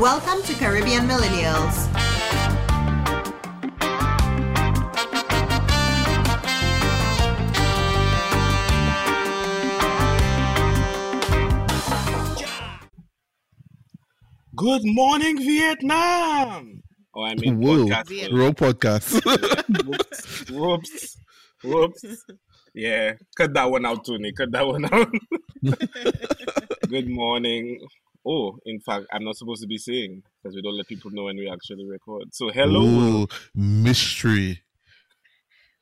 Welcome to Caribbean Millennials. Good morning, Vietnam. Oh, I mean, Whoa, podcast. wrong podcast. whoops, whoops, whoops. Yeah, cut that one out, Tony. Cut that one out. Good morning. Oh, in fact, I'm not supposed to be saying because we don't let people know when we actually record. So, hello. Ooh, mystery.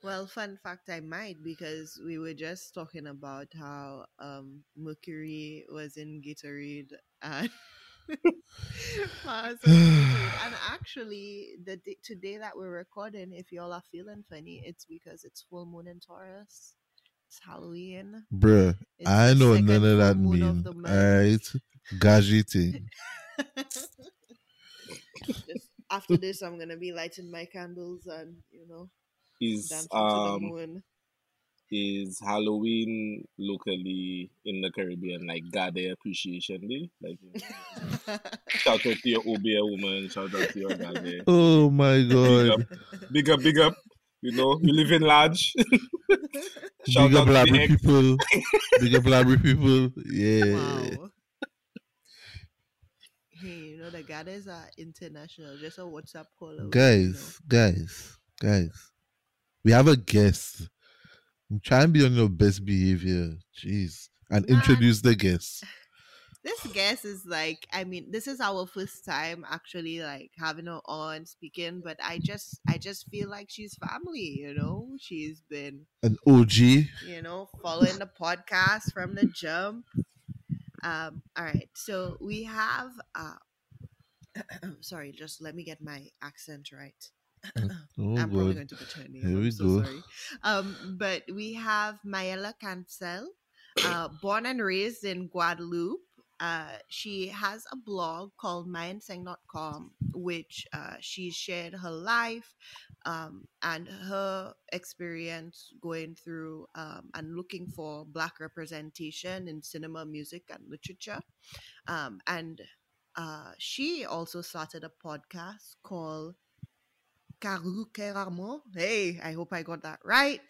Well, fun fact, I might because we were just talking about how um, Mercury was in Gatorade and Mars was in Gatorade. and actually, the d- today that we're recording, if y'all are feeling funny, it's because it's full moon in Taurus. It's Halloween. Bruh, It's I know none of that moon of mean. the month. Alright. Gajiti. After this, I'm gonna be lighting my candles and you know Is dancing to the um moon. is Halloween locally in the Caribbean like God Day Appreciation Day? Like, you know, shout out to your obeah woman. Shout out to your God Day. Oh my Big god. up, big up, big up. You know, you live in large. Shout Big up to the Labry ex. people. Big up Labry people. Yeah. Wow. Know the goddess are international. Just a WhatsApp call. away, you Guys, guys, guys. We have a guest. Trying to be on your best behavior. Jeez. And Man. introduce the guest. This guest is like, I mean, this is our first time actually like having her on speaking, but I just, I just feel like she's family. You know, she's been, An OG. you know, following the podcast from the jump. Um, all right, so we have. uh Sorry, just let me get my accent right. Oh I'm probably going to her name. Here I'm we so go. sorry. Um, but we have Maëlla Kancel, uh, born and raised in Guadeloupe. Uh, she has a blog called MyInsaeng.com, which uh, she shared her life um, and her experience going through um, and looking for Black representation in cinema, music, and literature. Um, and uh, she also started a podcast called Karukerament. Hey, I hope I got that right.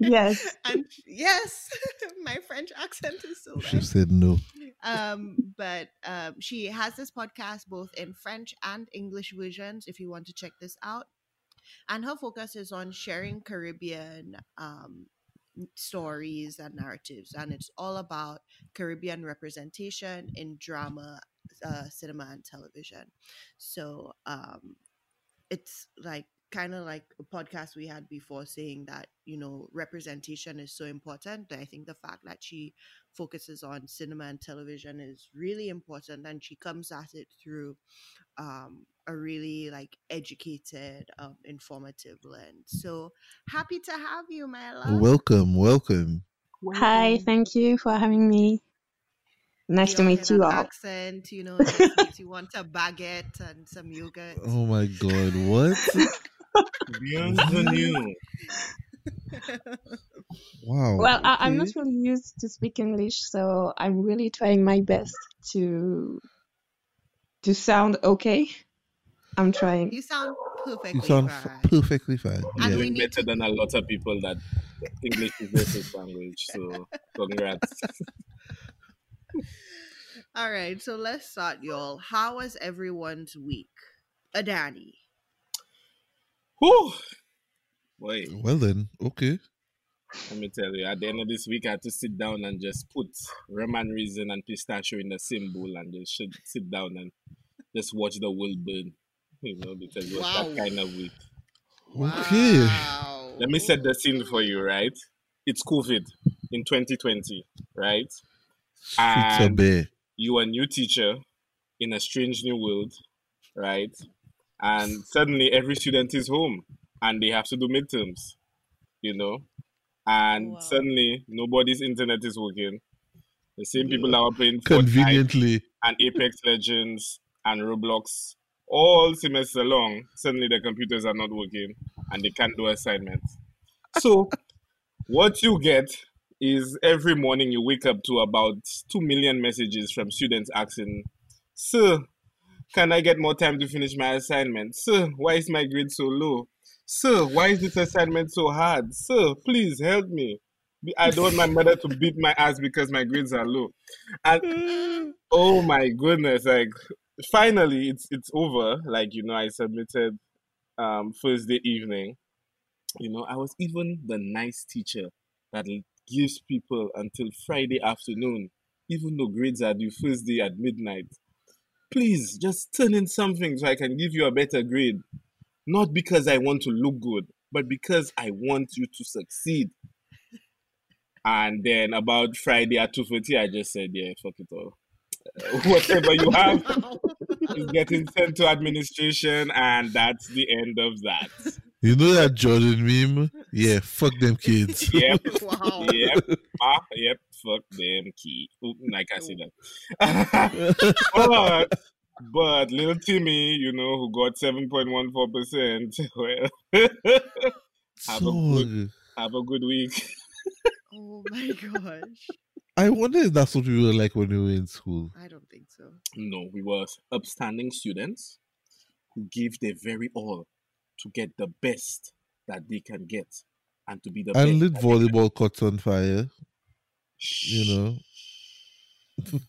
Yes. and yes, my French accent is still She there. said no. Um, but um, she has this podcast both in French and English versions. If you want to check this out, and her focus is on sharing Caribbean um, stories and narratives, and it's all about Caribbean representation in drama, uh, cinema, and television. So um, it's like kind of like a podcast we had before saying that you know representation is so important i think the fact that she focuses on cinema and television is really important and she comes at it through um, a really like educated um, informative lens so happy to have you Maëlla. Welcome, welcome. Hi, thank you for having me. Nice We to meet you all. accent you know makes you want a baguette and some yogurt Oh my god, what? Bienvenue. Wow. Well, I, I'm not really used to speak English, so I'm really trying my best to to sound okay. I'm trying. you sound perfectly You sound fine. perfectly fine. And Yeah. we Doing better than a lot of people that English is their first language. So, congrats. All right, so let's start, y'all. How was everyone's week? A Adani. Whew. Boy, Well then, okay. let me tell you, at the end of this week, I had to sit down and just put Roman raisin and pistachio in the same bowl and just should sit down and just watch the world burn. You know, because it was Wow. that kind of week. Okay. Wow. Let me set the scene for you, right? It's COVID in 2020, right? Streets are And- you are a new teacher in a strange new world, right? And suddenly every student is home and they have to do midterms, you know? And Wow. suddenly nobody's internet is working. The same people that were playing Fortnite Conveniently. and Apex Legends and Roblox all semester long, suddenly the computers are not working and they can't do assignments. So, what you get is every morning you wake up to about 2 million messages from students asking, Sir, Can I get more time to finish my assignment? Sir, why is my grade so low? Sir, why is this assignment so hard? Sir, please help me. I don't want my mother to beat my ass because my grades are low. And oh my goodness, like finally it's it's over. Like, you know, I submitted um Thursday evening. You know, I was even the nice teacher that gives people until Friday afternoon, even though grades are due Thursday at midnight. Please just turn in something so I can give you a better grade. Not because I want to look good, but because I want you to succeed. And then about Friday at 2.30, I just said, yeah, fuck it all. Uh, whatever you have is getting sent to administration, and that's the end of that. You know that Jordan meme? Yeah, fuck them kids. Yep. Wow. Yep. Ah, yep. Fuck them key. Oop, I can't say that. but, but little Timmy, you know, who got 7.14%, well, have, a good, have a good week. Oh my gosh. I wonder if that's what we were like when we were in school. I don't think so. No, we were upstanding students who give their very all to get the best that they can get and to be the And best. lit that they can- volleyball courts on fire, you know.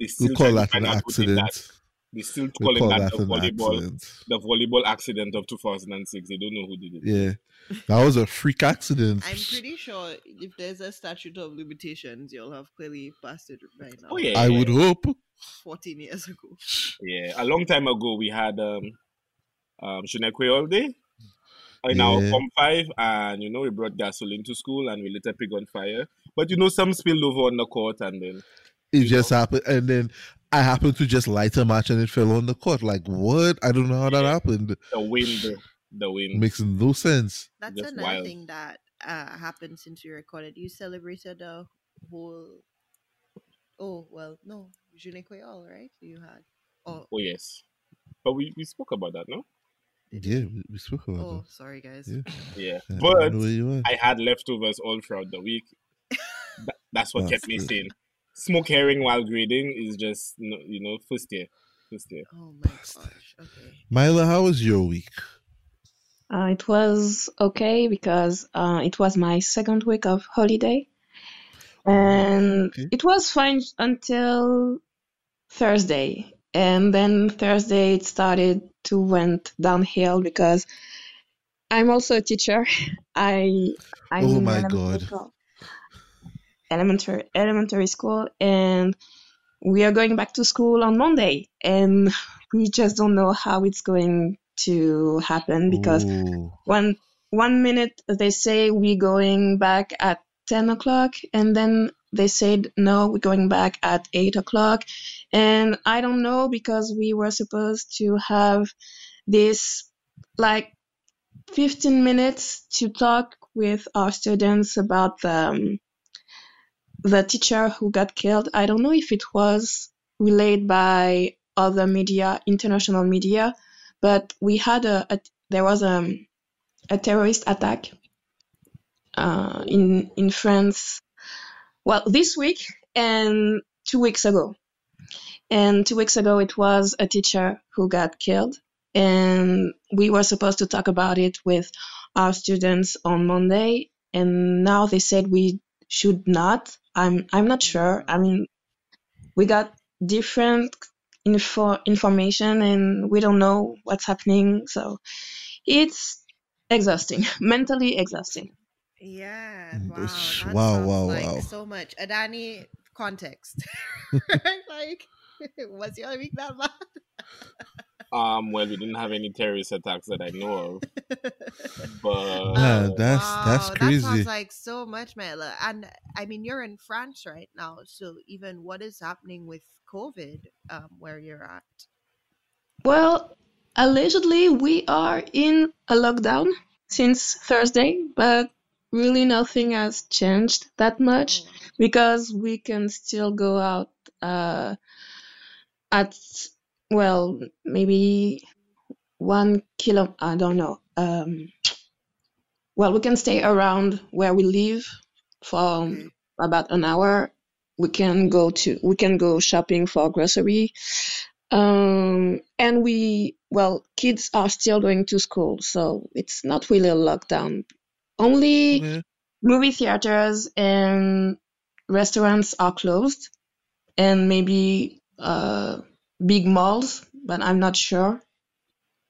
They still We call that an out that. accident. They still We calling call that, that the volleyball, accident. the volleyball accident of 2006. They don't know who did it. Yeah. That was a freak accident. I'm pretty sure if there's a statute of limitations, you'll have clearly passed it right now. Oh yeah, I yeah, would hope. 14 years ago. Yeah, a long time ago we had um um Shunekwe all day in our Yeah. Form 5 and you know we brought gasoline to school and we lit a pig on fire. But you know some spilled over on the court and then It just happened, and then I happened to just light a match, and it fell on the court. Like what? I don't know how that happened. the wind the wind. Makes no sense. That's Just another wild. thing that uh, happened since we recorded. You celebrated the whole. Oh, well, no. June All right? You had. Oh, Oh yes. But we, we spoke about that, no? Did Yeah, we, we spoke about Oh, sorry, guys. Yeah. Yeah. that. I But don't know where you are. I had leftovers all throughout the week. Tha- that's what kept me Bastard. sane. Smoke herring while grading is just you know first year, first year. Oh my Bastard. gosh. Okay. Maëlla, how was your week? Uh, it was okay because uh, it was my second week of holiday, and Okay. it was fine until Thursday. And then Thursday it started to went downhill because I'm also a teacher. I I'm Oh in my elementary God. school- elementary elementary school, and we are going back to school on Monday, and we just don't know how it's going to happen because Ooh. one one minute they say we're going back at 10 o'clock and then they said no we're going back at 8 o'clock and i don't know because we were supposed to have this like 15 minutes to talk with our students about the, um, the teacher who got killed i don't know if it was relayed by other media international media but we had a, a there was a a terrorist attack uh, in in France. Well, this week and two weeks ago. And two weeks ago, it was a teacher who got killed, and we were supposed to talk about it with our students on Monday. And now they said we should not. I'm I'm not sure. I mean, we got different info information, and we don't know what's happening. So it's exhausting, mentally exhausting. Yeah. Mm, Wow. wow, wow, like wow. so much. Adani context. like, was your week that bad? Um, well, we didn't have any terrorist attacks that I know of, but Man, that's that's Wow, That crazy. sounds like so much, Maëlla. And I mean, you're in France right now, so even what is happening with COVID, um, where you're at? Well, allegedly, we are in a lockdown since Thursday, but really nothing has changed that much Oh, because we can still go out uh, at, well, maybe one kilo, I don't know. Um, well, we can stay around where we live for about an hour. We can go to we can go shopping for grocery. Um, and we, well, kids are still going to school, so it's not really a lockdown. Only Yeah. movie theaters and restaurants are closed, and maybe uh, big malls, but I'm not sure.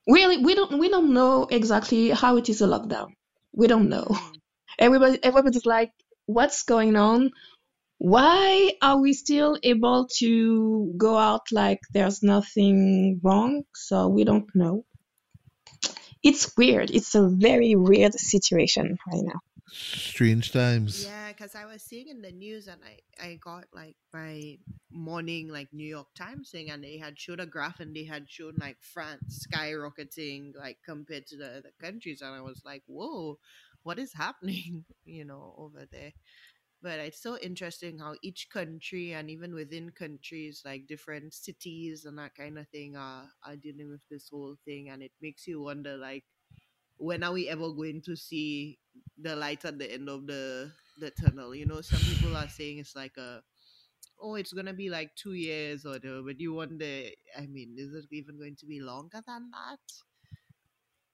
Really, we don't we don't know exactly how it is a lockdown. We don't know. Mm. Everybody, everybody's like, "What's going on? Why are we still able to go out like there's nothing wrong?" So we don't know. It's weird. It's a very weird situation right now. Strange times. Yeah, because I was seeing in the news and I, I got like my morning like New York Times thing and they had showed a graph and they had shown like France skyrocketing like compared to the other countries and I was like, whoa, what is happening, you know, over there. But it's so interesting how each country and even within countries, like different cities and that kind of thing are, are dealing with this whole thing and it makes you wonder like when are we ever going to see the light at the end of the the tunnel. You know, some people are saying it's like a oh, it's gonna be like two years or whatever, but you wonder. I mean, is it even going to be longer than that?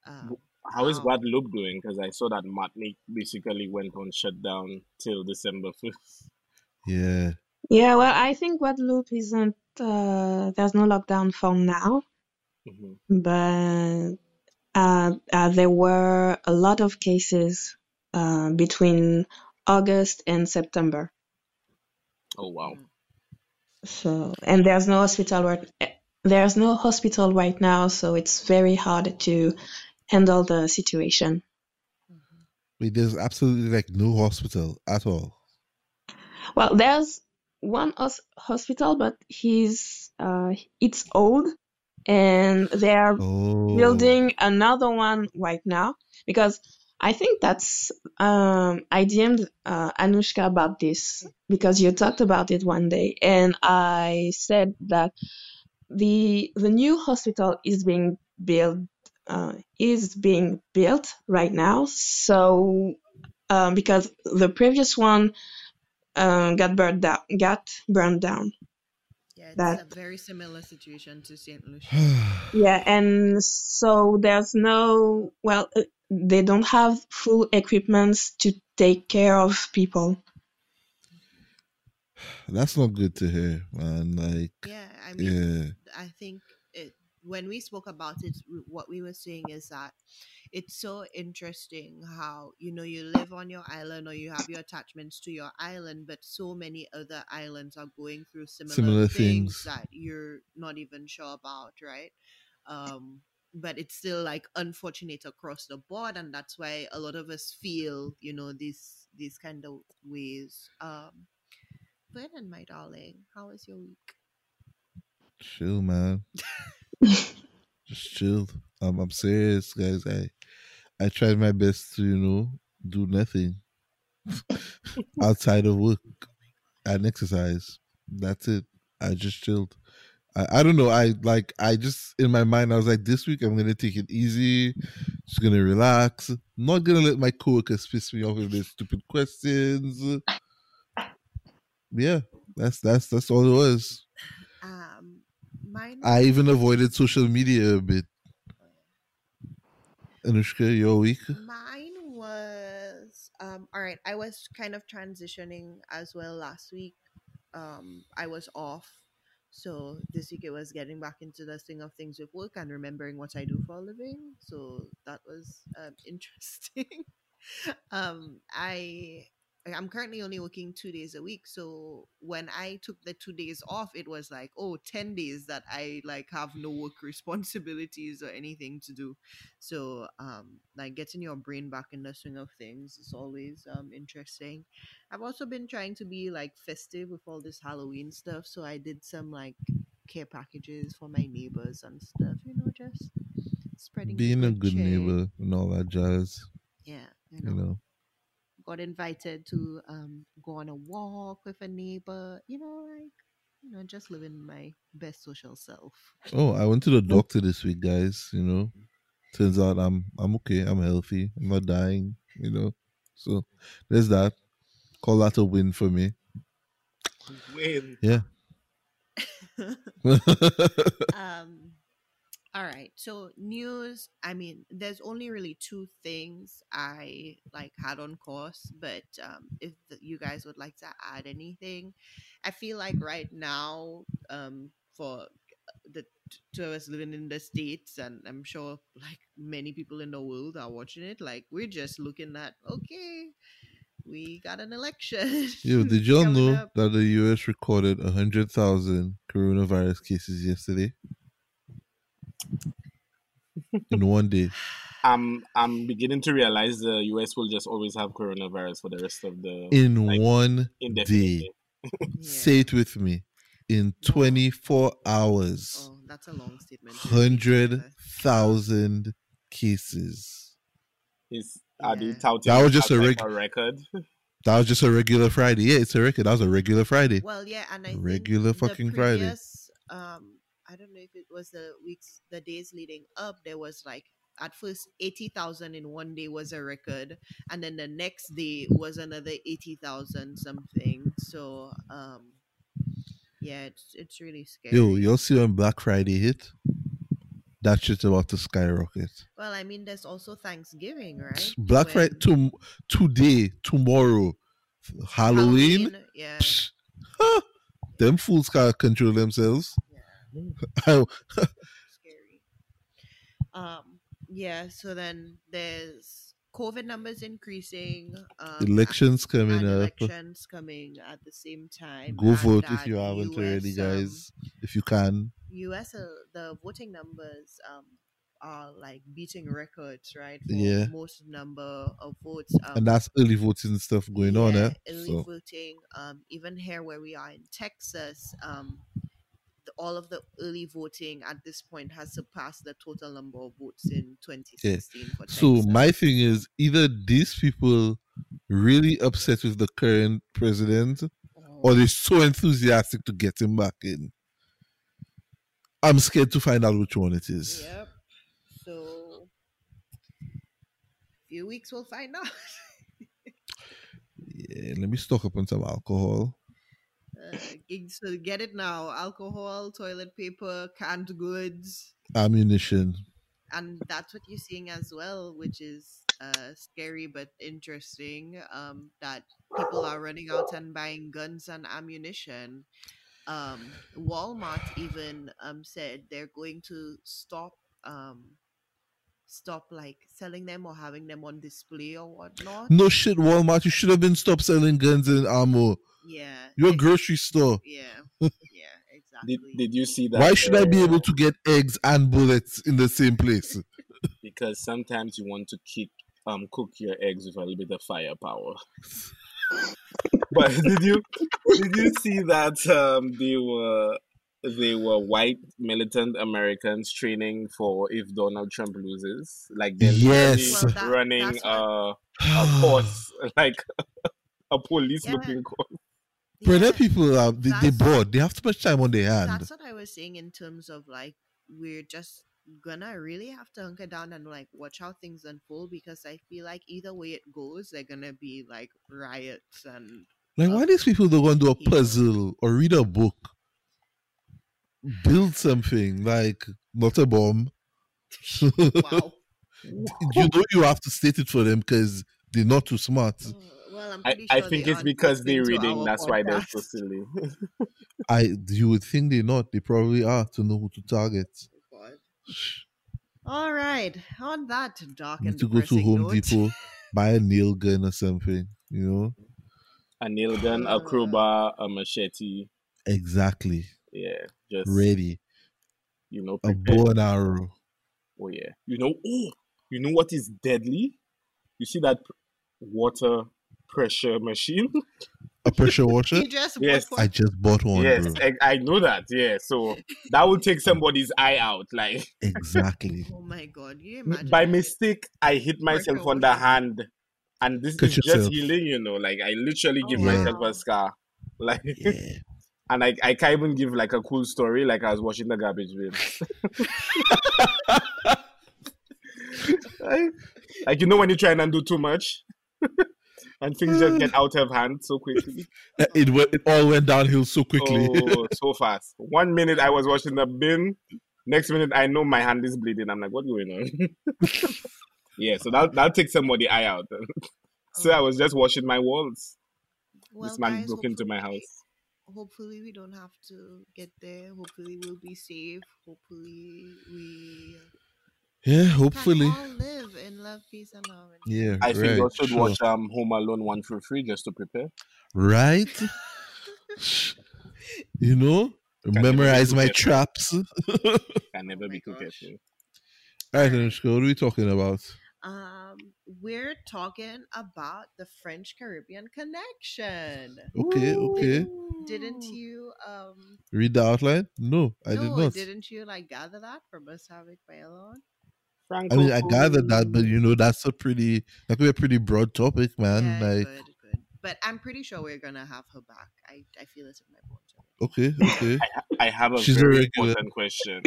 Um, How is Wow. Guadeloupe doing? Because I saw that Martinique basically went on shutdown till December 5th. Yeah. Yeah, well, I think Guadeloupe isn't. Uh, there's no lockdown for now, hmm but uh, uh, there were a lot of cases uh, between August and September. Oh, wow. mm, So, and there's no hospital right. There's no hospital right now, so it's very hard to handle the situation. there's absolutely like no hospital at all. Well, there's one hos- hospital, but he's uh, it's old, and they are Oh. building another one right now because I think that's um I DM'd uh, Anushka about this because you talked about it one day and I said that the the new hospital is being built uh, is being built right now so um, because the previous one um, got burned down got burned down Yeah, it's That- a very similar situation to Saint Lucia. Yeah, and so there's no, well, uh, they don't have full equipments to take care of people. That's not good to hear, man. Like, Yeah, I mean, yeah. I think it, when we spoke about it, what we were saying is that it's so interesting how you know you live on your island or you have your attachments to your island, but so many other islands are going through similar, Similar things, things. that you're not even sure about, right? Um, but it's still like unfortunate across the board, and that's why a lot of us feel, you know, these these kind of ways. Um, Vernon, my darling, how was your week? Chill, man. Just chill. I'm, I'm serious, guys. I, I tried my best to, you know, do nothing outside of work and exercise. That's it. I just chilled. I, I don't know. I like. I just in my mind, I was like, this week I'm gonna take it easy. Just gonna relax. Not gonna let my coworkers piss me off with their stupid questions. Yeah, that's that's that's all it was. Um, mine. I even avoided social media a bit. Anushka, your week? Mine was um all right. I was kind of transitioning as well last week. Um, I was off, so this week it was getting back into the swing of things with work and remembering what I do for a living. So that was um, interesting. um, I I'm currently only working two days a week. So when I took the two days off, it was like, oh, 10 days that I like have no work responsibilities or anything to do. So um like getting your brain back in the swing of things is always um interesting. I've also been trying to be like festive with all this Halloween stuff. So I did some like care packages for my neighbors and stuff, you know, just spreading Being a good neighbor and all that jazz, Yeah, you you know know. Got invited to um go on a walk with a neighbor you know like you know just living my best social self Oh, I went to the doctor this week, guys. You know, turns out I'm I'm okay. I'm healthy. I'm not dying. You know, so there's that. Call that a win for me. Win. Yeah. um all right so news i mean there's only really two things i like had on course but um if the, you guys would like to add anything i feel like right now um for the two of us living in the states and i'm sure like many people in the world are watching it like we're just looking at okay we got an election Yo, did y'all know up. that the US recorded 100,000 coronavirus cases yesterday? In one day. I'm I'm beginning to realize the US will just always have coronavirus for the rest of the In like, one indefinitely. day. Yeah. Say it with me. In 24 hours, oh that's a long statement to repeat together. 100,000 cases. Is are they touting That was just as, a like, a record? That was just a regular Friday. Yeah, it's a record. That was a regular Friday. Well, yeah, and I think Regular the fucking Friday. Um, I don't know if it was the weeks, the days leading up. There was like at first eighty thousand in one day was a record, and then the next day was another eighty thousand something. So, um, yeah, it's it's really scary. Yo, you'll see when Black Friday hit, that shit's about to skyrocket. Well, I mean, there's also Thanksgiving, right? Black Friday to, today, tomorrow, Halloween. yeah. psh, huh, them fools can't control themselves. scary. Um, yeah. So then there's COVID numbers increasing. Um, Elections coming and up. Elections coming at the same time. Go vote if you haven't already, US, um, guys. If you can. US, uh, the voting numbers um are like beating records, right? For Yeah. most number of votes. Um, And that's early voting stuff going on, yeah, eh? Early So, voting. Um, even here where we are in Texas, um, all of the early voting at this point has surpassed the total number of votes in 2016 for so my thing is either these people really upset with the current president or oh. they're so enthusiastic to get him back in. I'm scared to find out which one it is. Yep. So, a few weeks we'll find out. Yeah, let me stock up on some alcohol. Uh, so get it now: alcohol, toilet paper, canned goods, ammunition. and that's what you're seeing as well, which is uh, scary but interesting. Um, that people are running out and buying guns and ammunition. Um, Walmart even um, said they're going to stop um, stop like selling them or having them on display or whatnot. No shit, Walmart. You should have been stopped selling guns and ammo. Yeah, You're a ex- grocery store. Yeah, yeah, exactly. Did, did you see that? Why should I be uh, able to get eggs and bullets in the same place? Because sometimes you want to kick, um, cook your eggs with a little bit of firepower. but did you did you see that um, they were they were white militant Americans training for if Donald Trump loses? Like they're Yes. literally Well, that- running that's a, a course like a police looking course. Yeah, people are they, they bored. They have too much time on their hands. That's what I was saying in terms of like we're just gonna really have to hunker down and like watch how things unfold because I feel like either way it goes, they're gonna be like riots and Like, why these people don't want to do a puzzle or read a book? Build something like not a bomb. wow. you know you have to state it for them because they're not too smart. Uh, well, I'm pretty I sure think it's because they're reading. our That's why they're so silly. I you would think they're not. They probably are to know who to target. God. All right. On that dark You and need to go to Home note, Depot, buy a nail gun or something. You know a nail gun, a Uh. crowbar, a machete. exactly. Yeah, just Ready. you know, A bow and arrow. Oh yeah, you know. Oh, you know what is deadly? You see that water pressure machine? A pressure washer. you just Yes, bought I just bought one, yes, bro. I, I know that. Yeah, so that would take somebody's eye out. Like Exactly. Oh my god, you imagine by mistake, I hit myself on the hand, and this Cut is just healing. You know, like I literally Oh, give Yeah. myself a scar. Like, Yeah. and I, I can't even give like a cool story. Like I was washing the garbage bin. like, like you know when you try and do too much. And things just get out of hand so quickly. It went, it all went downhill so quickly. Oh, so fast. One minute I was washing the bin, next minute I know my hand is bleeding. I'm like, what's going on? yeah, so that that takes somebody eye out. so I was just washing my walls. Well, this man guys, broke into my house. Hopefully, we don't have to get there. Hopefully, we'll be safe. Hopefully, we yeah, can hopefully. all live in love, peace, and harmony. Yeah, I think you should sure. watch um Home Alone one through three just to prepare. Right? you know, never memorize my traps. All Can never Oh be my too careful. right, Anushka, what are we talking about? Um, we're talking about the French Caribbean connection. Okay, okay. Didn't you um Read the outline? No, I no, did not. didn't you like gather that from us having alone? I mean, I gathered that, but you know, that's a pretty, that could be a pretty broad topic, man. yeah, like, good, good. But I'm pretty sure we're gonna have her back. I, I feel it in my bones. okay, okay. I have a She's very regular. important question.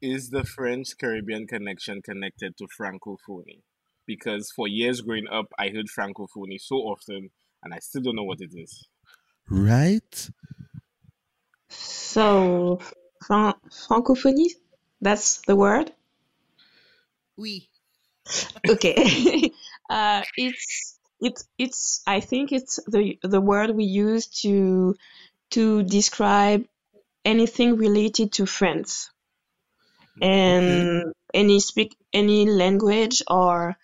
Is the French Caribbean connection connected to Francophonie? Because for years growing up, I heard Francophonie so often, and I still don't know what it is. Right? So, fran- francophonie, that's the word. Oui. Okay. uh, it's it's it's. I think it's the the word we use to to describe anything related to France and any speak any language or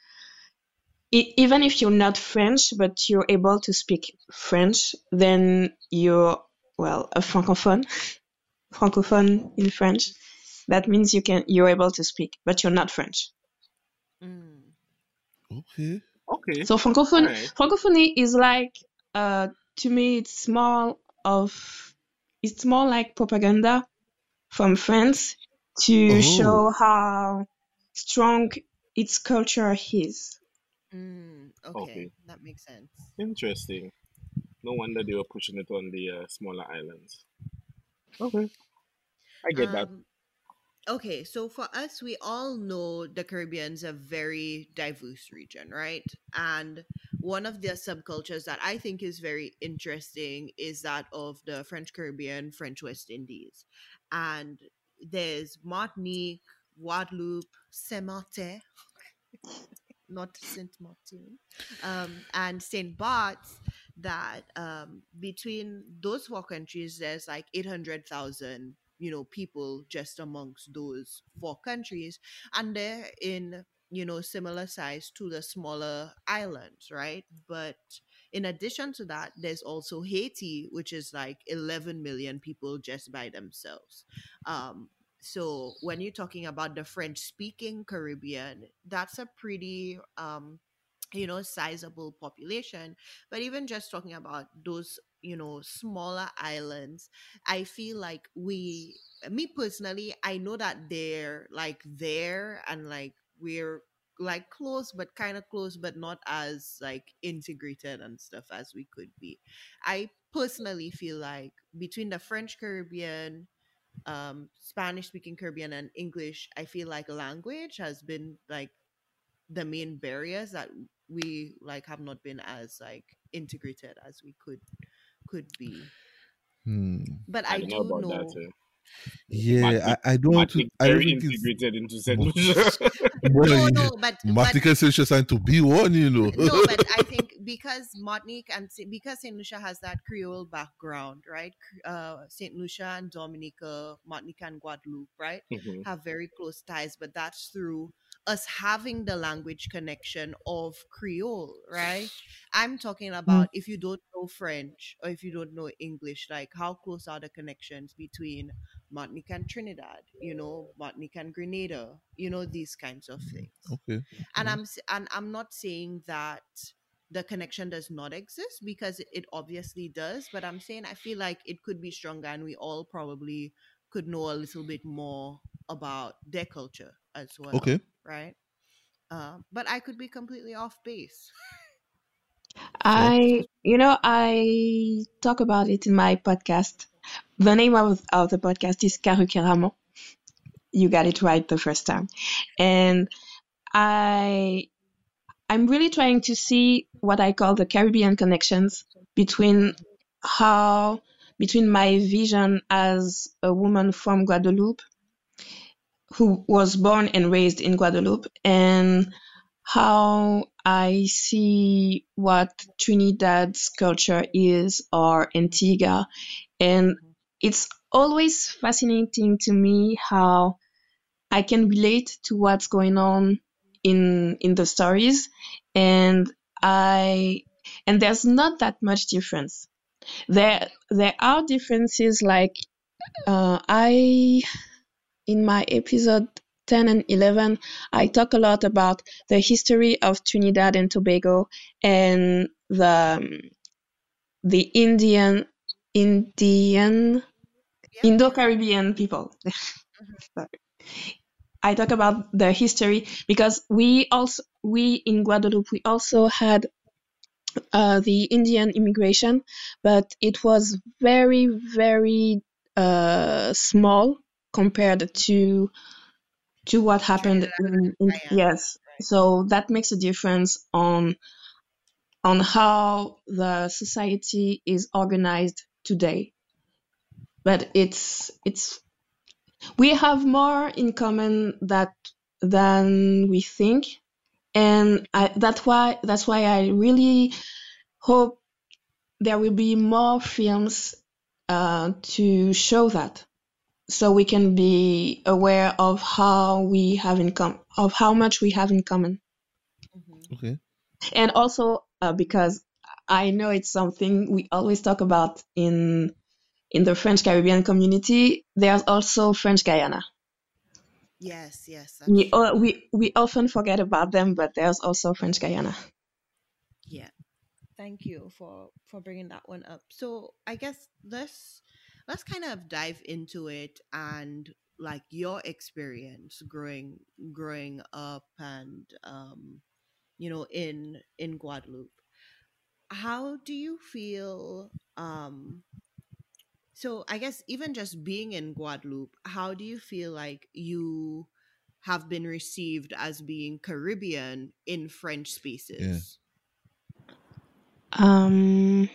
even if you're not French but you're able to speak French, then you're well a francophone, francophone in French. That means you can you're able to speak, but you're not French. Mm. Okay. Okay. So francophone Alright. francophonie is like uh to me it's more of it's more like propaganda from France to Oh. show how strong its culture is. Mm. Okay. Okay. that makes sense. Interesting. No wonder they were pushing it on the uh, smaller islands. Okay. I get that. Okay, so for us, we all know the Caribbean's a very diverse region, right? And one of the subcultures that I think is very interesting is that of the French Caribbean, French West Indies. And there's Martinique, Guadeloupe, Saint Martin, not Saint Martin, um, and Saint Bart's. That um, between those four countries, there's like 800,000 you know people just amongst those four countries and they're in you know similar size to the smaller islands right? But in addition to that there's also haiti which is like 11 million people just by themselves. Um so when you're talking about the french speaking caribbean that's a pretty um you know sizable population. But even just talking about those you know smaller islands i feel like we me personally i know that they're like there and like we're like close but kind of close but not as like integrated and stuff as we could be. I personally feel like between the french caribbean um spanish speaking caribbean and english i feel like language has been like the main barriers that we like have not been as like integrated as we could could be Hmm. but I i, don't know about know that. Uh, Yeah, Martinique- I, I don't want to. Martinique I don't very think it's. integrated into Saint Lucia. No no but, but Martinique is just trying to be one, you know. no, but I think because Martinique and because Saint Lucia has that Creole background, right? Uh, Saint Lucia and Dominica, Martinique and Guadeloupe, right, Mhm. have very close ties. But that's through us having the language connection of Creole, right? I'm talking about if you don't know French or if you don't know English, like how close are the connections between Martinique and Trinidad? You know, Martinique and Grenada. You know these kinds of things okay. and Mhm. i'm and i'm not saying that the connection does not exist because it obviously does but i'm saying i feel like it could be stronger and we all probably could know a little bit more about their culture as well Okay. right um, but i could be completely off base I, you know, I talk about it in my podcast. The name of, of the podcast is Karukerament. You got it right the first time. And I, I'm really trying to see what I call the Caribbean connections between how between my vision as a woman from Guadeloupe who was born and raised in Guadeloupe and how I see what Trinidad's culture is or Antigua. And it's always fascinating to me how I can relate to what's going on in in the stories and I and there's not that much difference. There there are differences like uh, I in my episode 10 and 11, I talk a lot about the history of Trinidad and Tobago and the um, the Indian Indian Indo-Caribbean people. Sorry. I talk about the history because we also we in Guadeloupe we also had uh, the Indian immigration, but it was very very uh, small compared to to what happened in, in yes. So that makes a difference on on how the society is organized today. But it's it's we have more in common that than we think. And I, that's why that's why i really hope there will be more films uh, to show that so we can be aware of how we have in com- of how much we have in common Okay. and also uh, because i know it's something we always talk about in in the french caribbean community there's also french guyana Yes, yes. that's we, true. uh, we we often forget about them but there's also french guyana Yeah. Thank you for for bringing that one up. So I guess let's let's kind of dive into it and like your experience growing growing up and um you know in in Guadeloupe. How do you feel um so I guess even just being in Guadeloupe, how do you feel like you have been received as being Caribbean in French spaces? um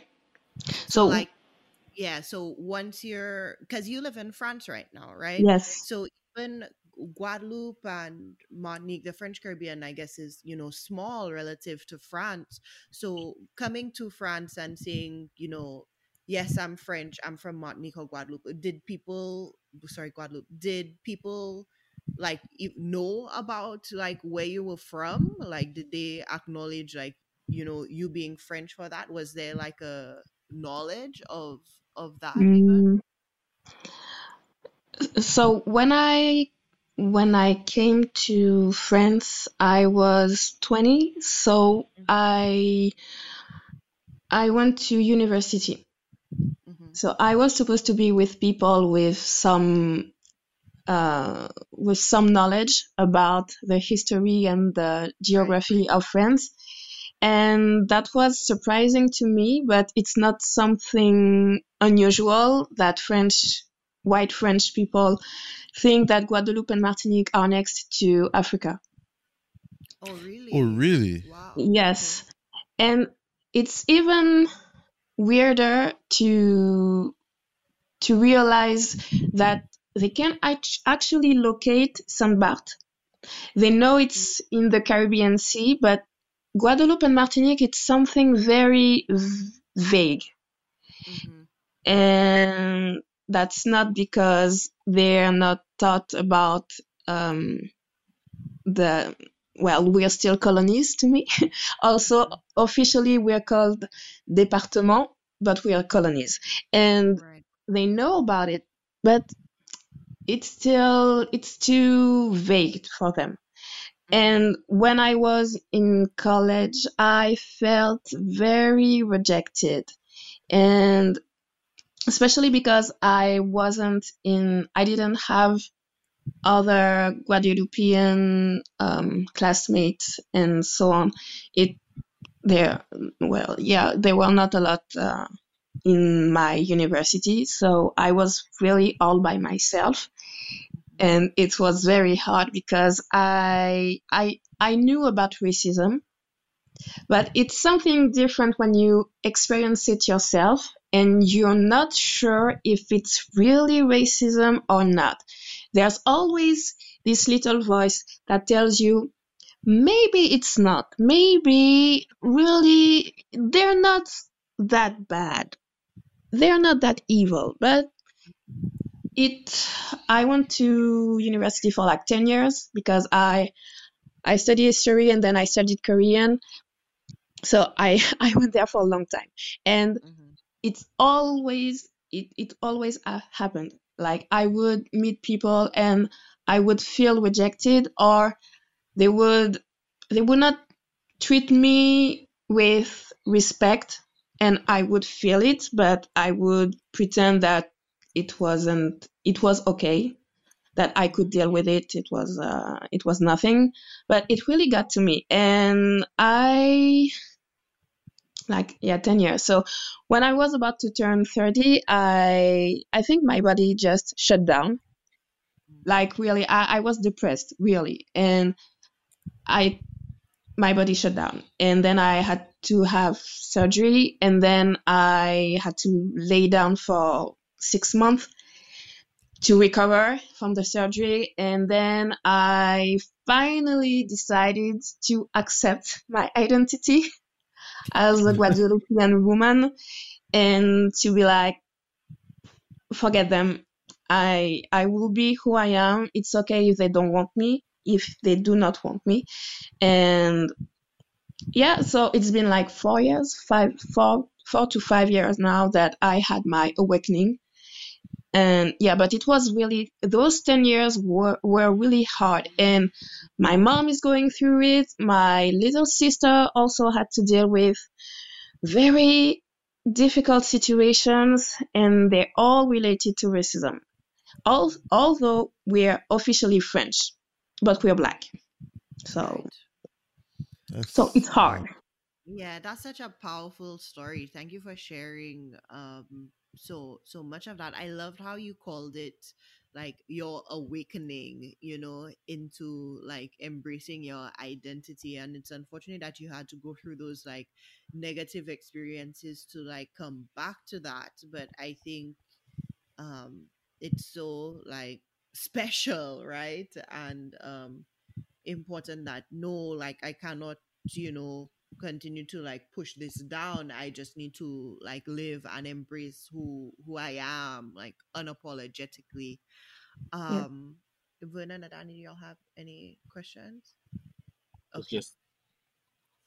so like yeah so once you're because you live in france right now right? Yes. So even guadeloupe and martinique the french caribbean i guess is you know small relative to france. So coming to france and saying you know yes i'm french i'm from martinique or guadeloupe did people sorry guadeloupe did people like know about like where you were from? Like did they acknowledge like you know you being french for that? Was there like a knowledge of of that Mm, so when I when I came to France, I was 20, so I I went to university. Mhm. So I was supposed to be with people with some uh, with some knowledge about the history and the geography of France. And that was surprising to me, but it's not something unusual that French, white French people think that Guadeloupe and Martinique are next to Africa. oh really Oh, really? wow Yes. And it's even weirder to to realize that they can act- actually locate Saint Barth. They know it's mm-hmm. in the Caribbean Sea, but Guadeloupe and Martinique, it's something very v- vague. Mhm. And that's not because they're not taught about um, the, well, we're still colonies to me. also, officially, we're called département, but we are colonies. And right they know about it, but it's still it's too vague for them. And when I was in college, I felt very rejected. And especially because I wasn't in, I didn't have other Guadeloupean um, classmates and so on. It, there, well, yeah, there were not a lot uh, in my university, so I was really all by myself and it was very hard because I I I knew about racism but it's something different when you experience it yourself and you're not sure if it's really racism or not. There's always this little voice that tells you maybe it's not. Maybe really they're not that bad. They're not that evil, but it I went to university for like 10 years because I I studied history and then I studied Korean. So I I went there for a long time. And Mhm. it's always it, it always uh, happened like i would meet people and i would feel rejected or they would they would not treat me with respect and i would feel it but i would pretend that it wasn't it was okay that i could deal with it. It was uh, it was nothing but it really got to me. And i like yeah 10 years. So when i was about to turn 30 i i think my body just shut down. Like really i, I was depressed really. And i my body shut down. And then i had to have surgery. And then i had to lay down for six months to recover from the surgery and then i finally decided to accept my identity as a Guadeloupean woman and to be like, forget them. I I will be who I am. It's okay if they don't want me, if they do not want me. And yeah, so it's been like four years, five four four to five years now that I had my awakening. And yeah, but it was really those ten years were, were really hard and my mom is going through it. My little sister also had to deal with very difficult situations, and they're all related to racism. Al- although we're officially French, but we're black. So, That's- so it's hard. Yeah, that's such a powerful story. Thank you for sharing um so so much of that. I loved how you called it like your awakening, you know, into like embracing your identity and it's unfortunate that you had to go through those like negative experiences to like come back to that, but I think um it's so like special, right? And um important that no like i cannot you know continue to like push this down i just need to like live and embrace who who i am like unapologetically. Um vernon and danny do y'all have any questions? Okay. just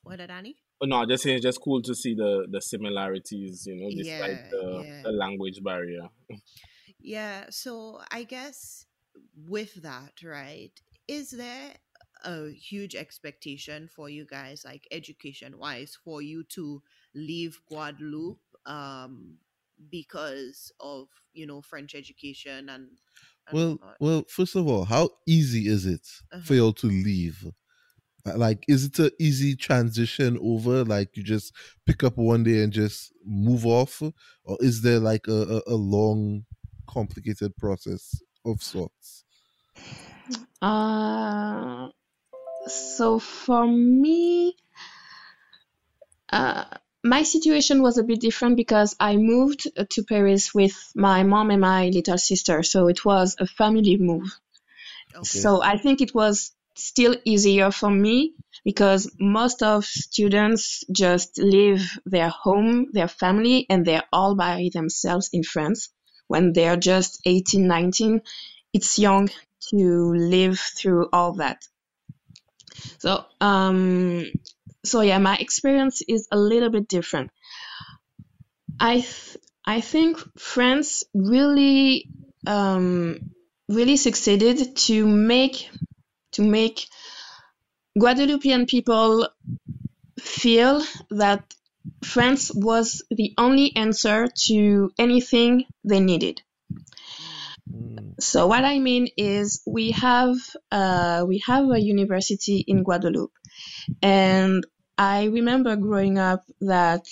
what danny oh, no, just saying it's just cool to see the the similarities, you know, despite Yeah, the, yeah. the language barrier. Yeah, so I guess with that, right, is there a huge expectation for you guys, like education wise, for you to leave Guadeloupe um because of, you know, French education and, and Well, whatnot? well, first of all, how easy is it for Uh-huh. y'all to leave? Uh, Like, is it a easy transition over? Like, you just pick up one day and just move off, or is there like a, a, a long, complicated process of sorts? Uh, so for me, uh, my situation was a bit different because I moved uh, to Paris with my mom and my little sister. So it was a family move. Okay. So I think it was still easier for me because most of students just leave their home, their family, and they're all by themselves in France when they're just 18, 19. It's young to live through all that. So, um, so yeah, my experience is a little bit different. I, th- I think France really, um, really succeeded to make to make Guadeloupean people feel that France was the only answer to anything they needed. Mm, So what I mean is we have uh, we have a university in Guadeloupe, and I remember growing up that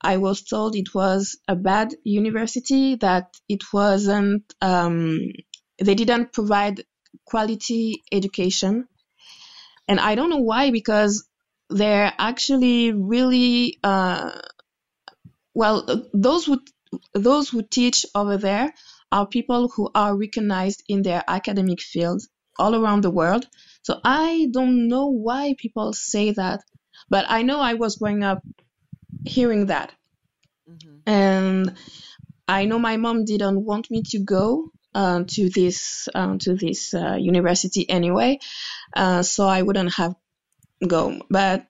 I was told it was a bad university, that it wasn't um, they didn't provide quality education, and I don't know why because they're actually really uh, well. Those who those who teach over there are people who are recognized in their academic field all around the world. So I don't know why people say that, but I know I was growing up hearing that. Mhm. and I know my mom didn't want me to go uh, to this uh, to this uh, university anyway, uh, so I wouldn't have go. But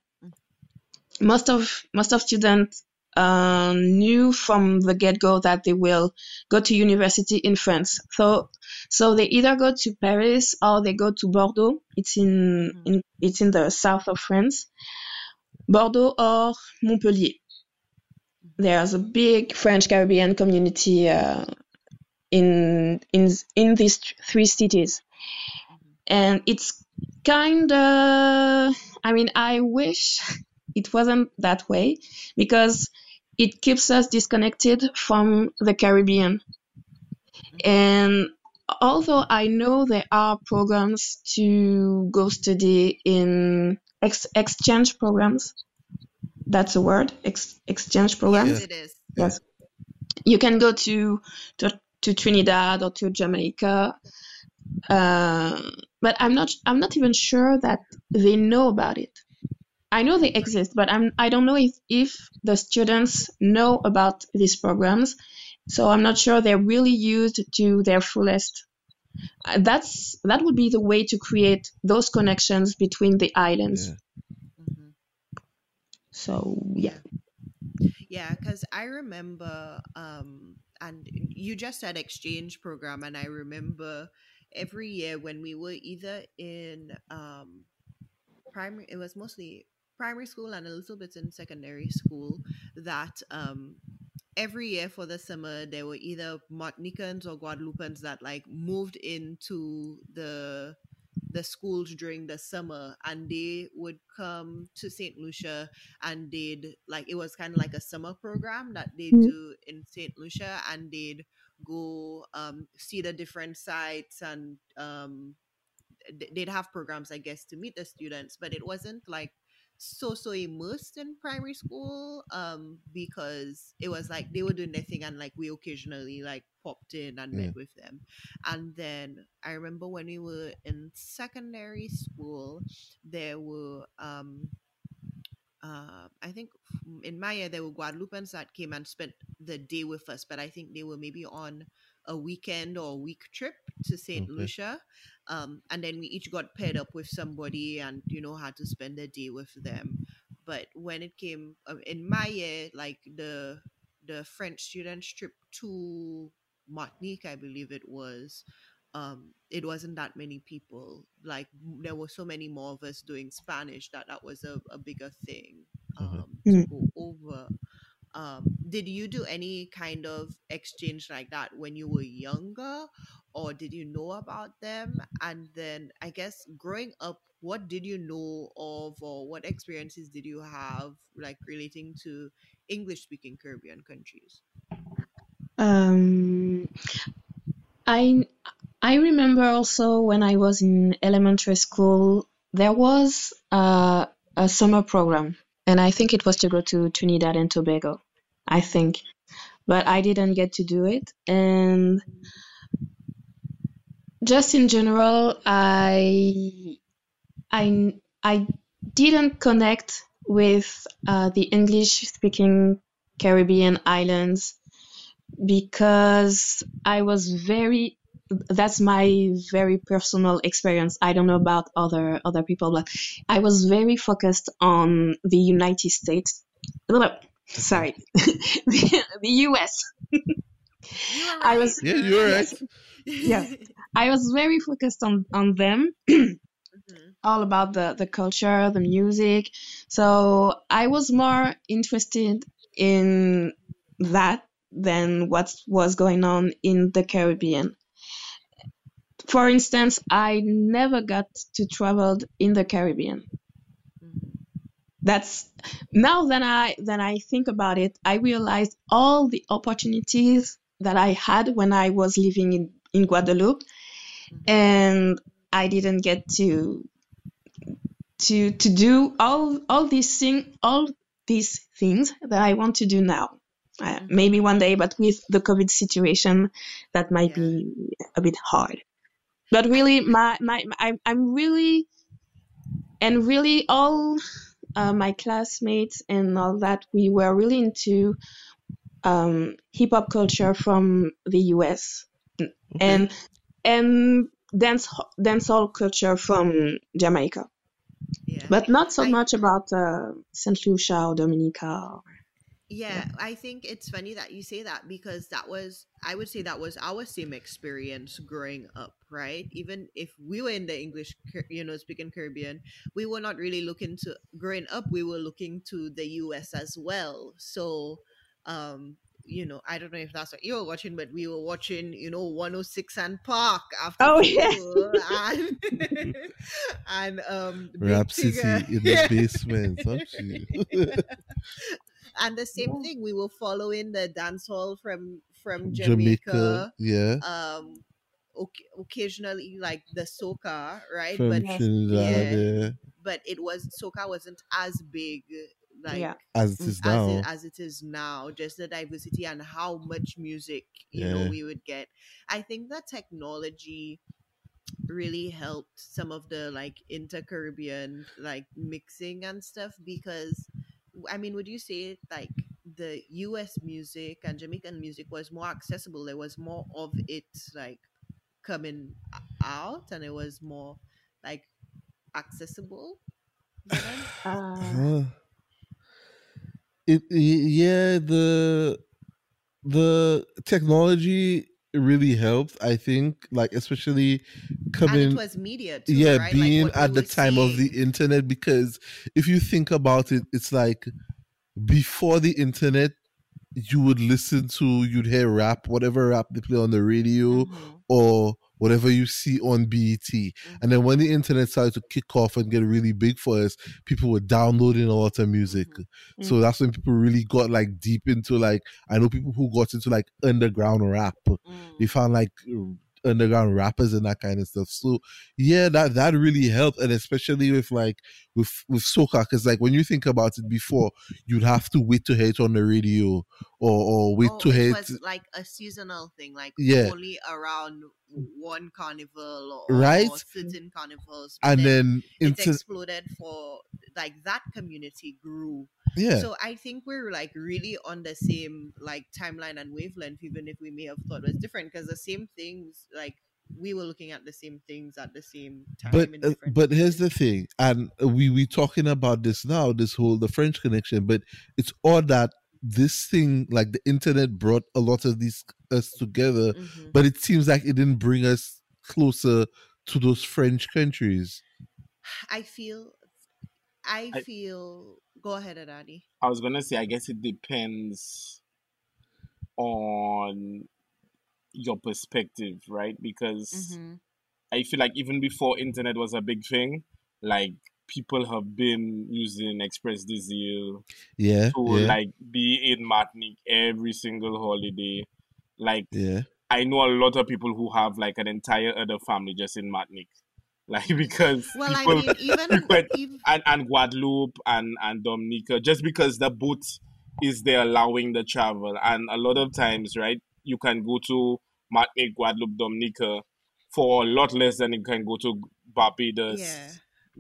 most of most of students uh, knew from the get go that they will go to university in France. So so they either go to Paris or they go to Bordeaux. It's in, in it's in the south of France, Bordeaux or Montpellier there's a big French Caribbean community uh, in in in these three cities, and it's kind of. I mean, I wish it wasn't that way because it keeps us disconnected from the Caribbean. And although I know there are programs to go study in ex- exchange programs, that's a word, ex- exchange programs. Yes, it is. Yes. You can go to to, to Trinidad or to Jamaica, uh, but I'm not I'm not even sure that they know about it. I know they exist, but I'm I don't know if if the students know about these programs. So I'm not sure they're really used to their fullest. Uh, That's that would be the way to create those connections between the islands. Yeah. Mhm. So yeah. Yeah, because I remember, um, and you just said exchange program, and I remember every year when we were either in um, primary, it was mostly primary school and a little bit in secondary school, that um, every year for the summer there were either Martinicans or Guadeloupeans that like moved into the the schools during the summer and they would come to St. Lucia and they'd like it was kind of like a summer program that they Mm. do in St. Lucia and they'd go um see the different sites and um they'd have programs I guess to meet the students but it wasn't like so so immersed in primary school um because it was like they were doing their thing and like we occasionally like popped in and Yeah. met with them and then i remember when we were in secondary school there were um uh, I think in my year there were Guadeloupeans that came and spent the day with us, but I think they were maybe on a weekend or a week trip to Saint Okay. Lucia, um, and then we each got paired up with somebody and you know had to spend the day with them. But when it came um, in my year, like the the French students trip to Martinique, I believe it was. Um, it wasn't that many people. Like there were so many more of us doing Spanish that that was a, a bigger thing Mhm. um, to Mm. go over. Um, did you do any kind of exchange like that when you were younger, or did you know about them? And then, I guess, growing up, what did you know of, or what experiences did you have, like relating to English-speaking Caribbean countries? Um, I I remember also when I was in elementary school, there was uh, a summer program, and I think it was to go to Trinidad and Tobago, I think, but I didn't get to do it. And just in general, I I I didn't connect with uh, the English-speaking Caribbean islands because I was very that's my very personal experience. I don't know about other other people, but I was very focused on the United States. Sorry, the, the US. You were I was- Yeah, you were you're right. right. Yes. I was very focused on on them, Mhm. all about the the culture, the music. So I was more interested in that than what was going on in the Caribbean. For instance, I never got to travel in the Caribbean. Mhm. That's now that I that I think about it, I realized all the opportunities that I had when I was living in, in Guadeloupe and I didn't get to to to do all all these thing all these things that I want to do now. Uh, Mhm. maybe one day, but with the COVID situation, that might Yeah. be a bit hard. But really, my my, my I'm, I'm really and really all uh, my classmates and all that we were really into um, hip hop culture from the US and and dance dancehall culture from Jamaica, Yeah. but not so I- much about uh, Saint Lucia or Dominica. Yeah, I think it's funny that you say that because that was, I would say that was our same experience growing up, right? Even if we were in the English, you know, speaking Caribbean, we were not really looking to, growing up, we were looking to the US as well. So, um, you know, I don't know if that's what you were watching, but we were watching, you know, 106 and Park after Oh, yeah. and, and um, Big Rap City in the Yeah. basement. don't you? and the same thing we were following the dance hall from from Jamaica, jamaica, yeah. um oc- occasionally like the soca right From but Trinidad, yeah. yeah. but it was soca wasn't as big like Yeah. As it is as now. it, as it is now just the diversity and how much music you know we would get i think that technology really helped some of the like inter-caribbean like mixing and stuff because i mean would you say like the us music and jamaican music was more accessible there was more of it like coming out and it was more like accessible? Uh, Huh. It yeah the the technology really helped. I think like especially and coming it was media too, yeah right? Being we at the time of the internet because if you think about it it's like before the internet you would listen to you'd hear rap whatever rap they play on the radio Mhm, or whatever you see on BET. And then when the internet started to kick off and get really big for us, people were downloading a lot of music. Mhm. So that's when people really got like deep into like I know people who got into like underground rap. mm, They found like underground rappers and that kind of stuff. So yeah, that that really helped, and especially with like with with soca, because like when you think about it before, you'd have to wait to hear it on the radio or or wait Oh, it it. was like a seasonal thing, like Yeah. only around one carnival or, Right? or certain carnivals. and then it into exploded for like that community grew. yeah So I think we're like really on the same like timeline and wavelength, even if we may have thought it was different, because the same things like we were looking at the same things at the same time. but in uh, but here's the thing and we we talking about this now this whole the french connection but it's all that this thing like the internet brought a lot of these us together Mhm. but it seems like it didn't bring us closer to those french countries I feel, I I- feel. Go ahead, Adani. I was gonna say, I guess it depends on your perspective, right? Because Mm-hmm. I feel like even before internet was a big thing, like people have been using Express des Îles yeah to yeah. like be in Martinique every single holiday. Like yeah. I know a lot of people who have like an entire other family just in Martinique, like because Well, I people mean, even But- even and and Guadeloupe and and Dominica, just because the boat is there allowing the travel, and a lot of times, right, you can go to Martinique, Guadeloupe, Dominica for a lot less than you can go to Barbados. yeah,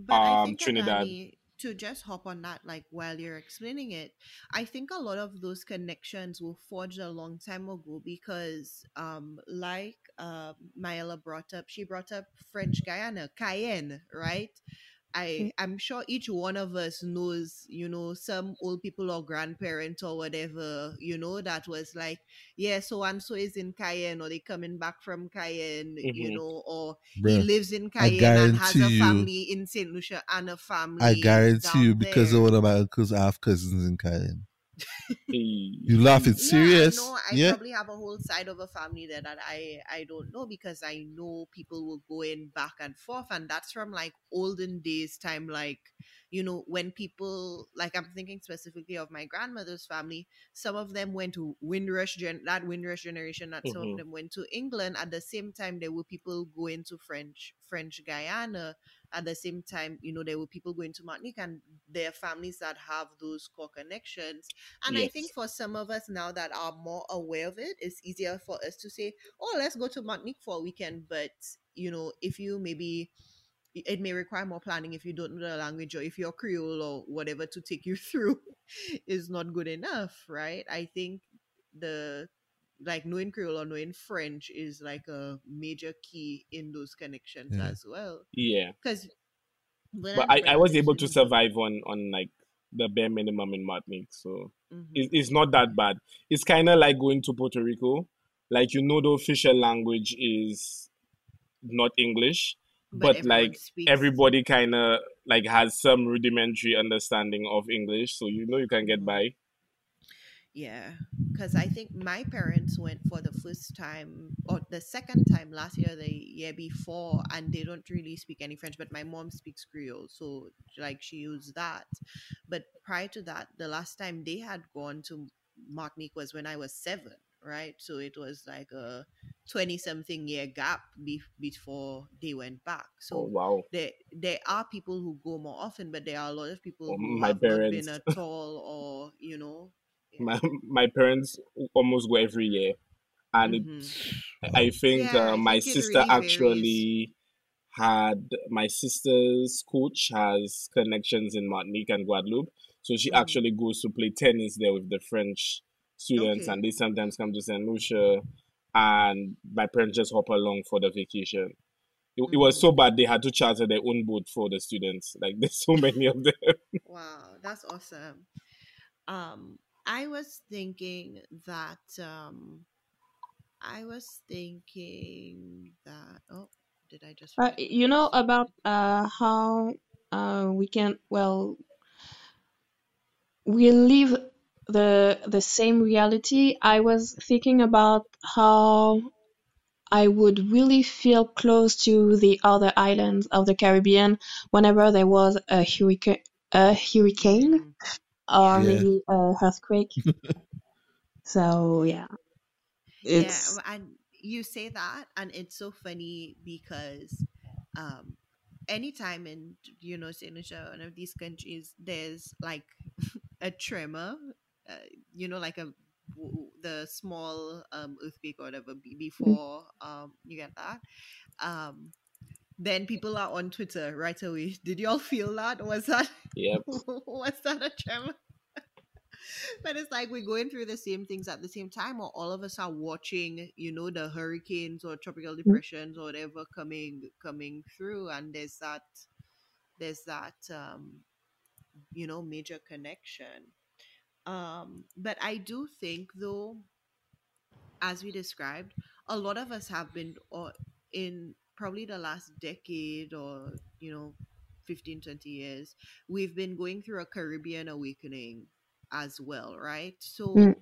but I um, think Trinidad. Adani, to just hop on that, like while you're explaining it, I think a lot of those connections were forged a long time ago because, um, like uh, Maëlla brought up, she brought up French Guyana, Cayenne, right? I I'm sure each one of us knows, you know, some old people or grandparents or whatever, you know, that was like, yeah, so and so is in Cayenne or they coming back from Cayenne, you Mhm. know, or he lives in Cayenne and has a you- family in St. Lucia and a family. i guarantee you because there. of one of my uncles i have cousins in cayenne. You laugh it's serious Yeah, I know. I yeah probably have a whole side of a family there that I I don't know because I know people were going back and forth, and that's from like olden days time, like you know, when people like I'm thinking specifically of my grandmother's family, some of them went to Windrush gen that Windrush generation, that some Mhm. of them went to England. At the same time, there were people going to French French Guyana. At the same time, you know, there were people going to Martinique and their families that have those core connections. And I think for some of us now that are more aware of it, it's easier for us to say, oh, let's go to Martinique for a weekend. But, you know, if you maybe, it may require more planning if you don't know the language or if you're Creole or whatever to take you through is not good enough, right? I think the, like knowing Creole or knowing French is like a major key in those connections Yeah. as well. Yeah. Because, But I, I was able to survive on on like the bare minimum in Martinique, so Mhm. it, it's not that bad. It's kind of like going to Puerto Rico, like you know the official language is not English, but, everyone like speaks- everybody kind of like has some rudimentary understanding of English, so you know you can get Mhm. by. Yeah, because I think my parents went for the first time or the second time last year, the year before, and they don't really speak any French. But my mom speaks Creole, so like she used that. But prior to that, the last time they had gone to Martinique was when I was seven, right? So it was like a twenty-something year gap be- before they went back. Oh, so oh wow! there there are people who go more often, but there are a lot of people Oh, who have not been at all, or you know. My my parents almost go every year, and it, Mhm. I think Yeah, uh, my sister really varies. actually had my sister's coach has connections in Martinique and Guadeloupe, so she Mhm. actually goes to play tennis there with the French students, Okay. and they sometimes come to Saint Lucia, and my parents just hop along for the vacation. It, it was so bad they had to charter their own boat for the students. Like there's so many of them. Wow, that's awesome. Um, I was thinking that um, I was thinking that oh, did I just Uh, you know about uh, how uh, we can well we live the the same reality. I was thinking about how I would really feel close to the other islands of the Caribbean whenever there was a hurricane, a hurricane Mhm. Or Yeah. maybe a earthquake. so yeah, it's Yeah, and you say that, and it's so funny because um, anytime in you know Saint Lucia, one of these countries, there's like a tremor, uh, you know, like a the small um, earthquake or whatever before um, you get that. Um, then people are on Twitter right away. Did y'all feel that? Was that Yep. was that a tremor? but it's like we're going through the same things at the same time, or all of us are watching, you know, the hurricanes or tropical depressions or whatever coming coming through, and there's that there's that um, you know major connection. Um, but I do think though, as we described, a lot of us have been or in probably the last decade or you know 15 20 years we've been going through a caribbean awakening as well right? So Mm.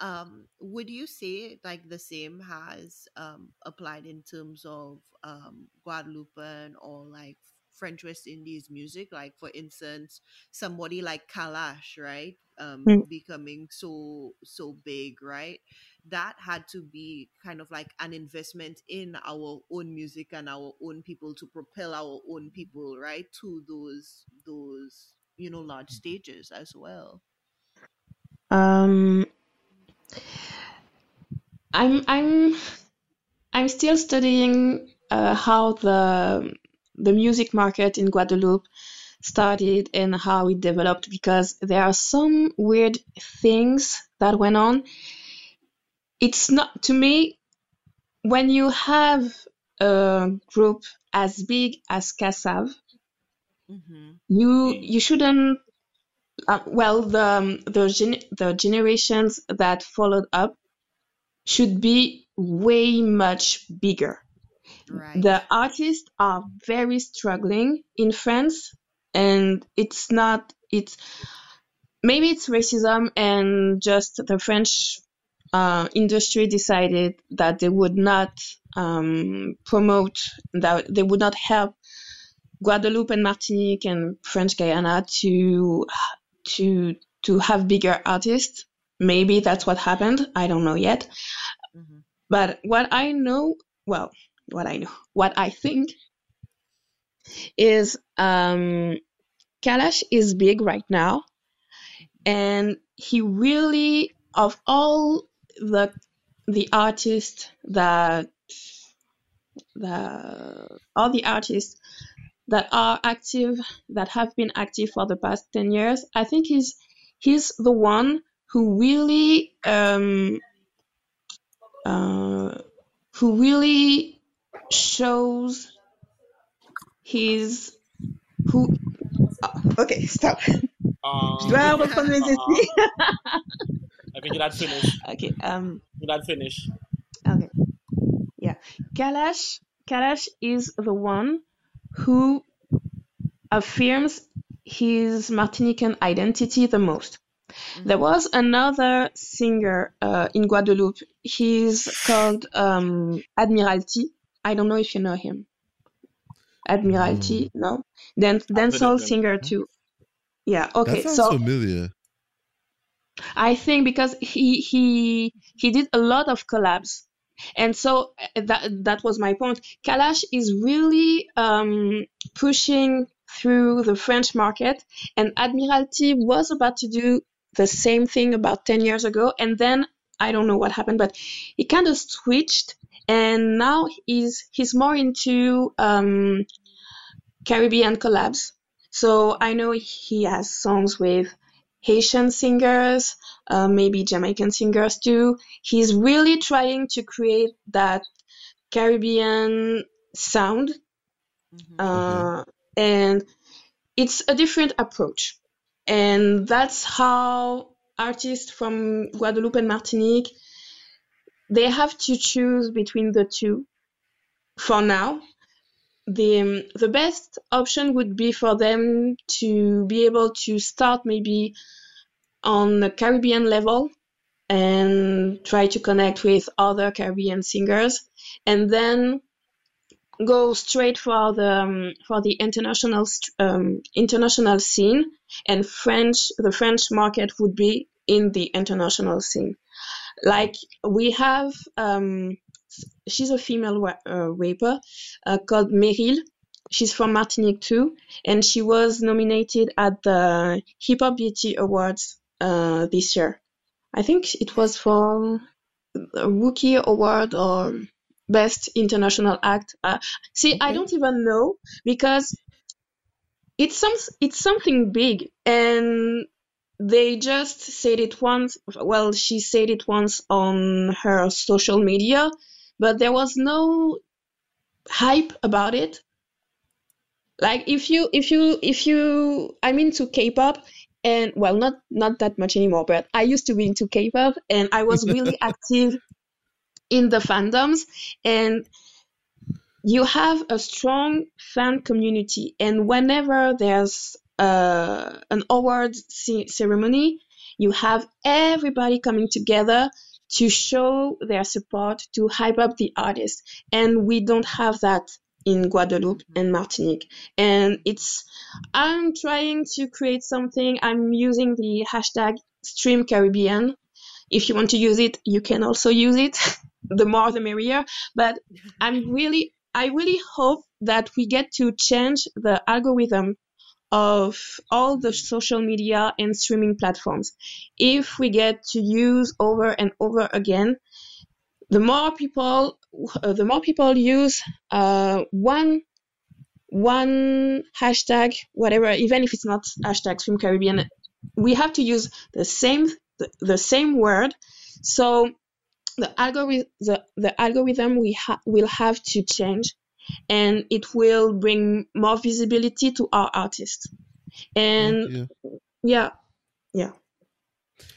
um would you say like the same has um applied in terms of um guadeloupean or like french west indies music? Like for instance somebody like kalash right um Mm. becoming so so big right? That had to be kind of like an investment in our own music and our own people to propel our own people right to those those you know large stages as well. Um I'm I'm I'm still studying uh, how the the music market in Guadeloupe started and how it developed because there are some weird things that went on. It's not to me when you have a group as big as Kassav, mm-hmm. you you shouldn't uh, well the the gen- the generations that followed up should be way much bigger. right The artists are very struggling in France, and it's not it's maybe it's racism and just the French uh, industry decided that they would not um, promote that they would not help Guadeloupe and Martinique and French Guyana to to to have bigger artists. Maybe that's what happened. I don't know yet. Mhm. But what I know, well, what I know, what I think is um, Kalash is big right now, and he really, of all the the artists that the all the artists that are active that have been active for the past 10 years i think he's he's the one who really um uh who really shows his who oh, okay stop Um, dois reprendre mes I think you'd finish. okay um You'd finish. Okay. Yeah. Kalash Kalash is the one who affirms his Martinican identity the most. There was another singer uh, in Guadeloupe. He's called um, Admiral T. I don't know if you know him. Admiral T, no? Dan- dancehall him. singer too. Yeah. Okay. that sounds So familiar. I think because he he he did a lot of collabs, and so uh, that that was my point. Kalash is really um, pushing through the French market, and Admiral T was about to do the same thing about ten years ago, and then I don't know what happened, but he kind of switched, and now he's he's more into um, Caribbean collabs. So I know he has songs with Haitian singers, uh, maybe Jamaican singers too. He's really trying to create that Caribbean sound, Mhm. uh, and it's a different approach. And that's how artists from Guadeloupe and Martinique they have to choose between the two for now. The the best option would be for them to be able to start maybe on the Caribbean level and try to connect with other Caribbean singers and then go straight for the um, for the international um, international scene and French the French market would be in the international scene like we have um, she's a female wa- uh, rapper uh, called Meryl. She's from Martinique too, and she was nominated at the Hip Hop Beauty Awards uh, this year. I think it was for a Rookie Award or Best International Act. Uh, see, I don't even know because it's some it's something big, and they just said it once. Well, she said it once on her social media, but there was no hype about it. Like if you if you if you I'm into K-pop and well not not that much anymore, but I used to be into K-pop and I was really active in the fandoms and you have a strong fan community and whenever there's uh, an award ce- ceremony you have everybody coming together to show their support to hype up the artist. And we don't have that in Guadeloupe and Martinique. And it's I'm trying to create something. I'm using the hashtag stream Caribbean. If you want to use it you can also use it. The more the merrier. But I'm really I really hope that we get to change the algorithm of all the social media and streaming platforms. If we get to use over and over again, the more people, uh, the more people use uh, one one hashtag, whatever, even if it's not hashtag Stream Caribbean, we have to use the same the, the same word. So the algorithm the, the algorithm we ha- will have to change and it will bring more visibility to our artists and yeah. yeah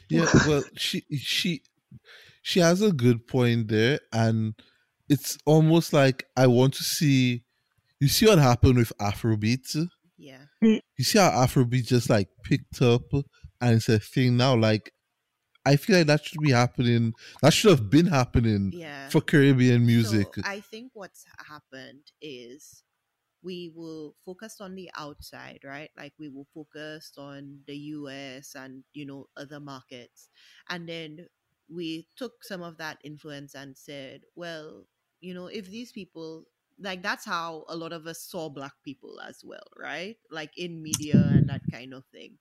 Yeah, well, she she she has a good point there, and it's almost like I want to see. You see what happened with Afrobeat? Yeah. Mm. You see how Afrobeat just like picked up, and it's a thing now. Like, I feel like that should be happening. That should have been happening Yeah. for Caribbean music. So I think what's happened is we will focus on the outside, right? Like we will focus on the US and, you know, other markets. And then we took some of that influence and said, well, you know, if these people like that's how a lot of us saw black people as well, right? Like in media and that kind of thing.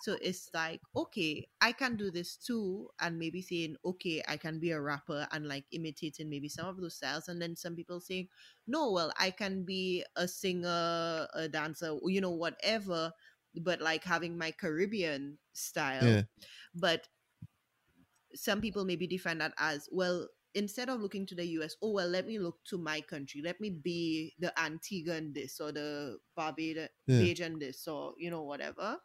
So it's like, okay, I can do this too, and maybe saying, okay, I can be a rapper and like imitating maybe some of those styles, and then some people saying, no, well, I can be a singer, a dancer, you know, whatever, but like having my Caribbean style. Yeah. But some people maybe define that as well instead of looking to the US, oh well, let me look to my country. Let me be the Antiguan this or the Barbados Yeah. This or you know whatever.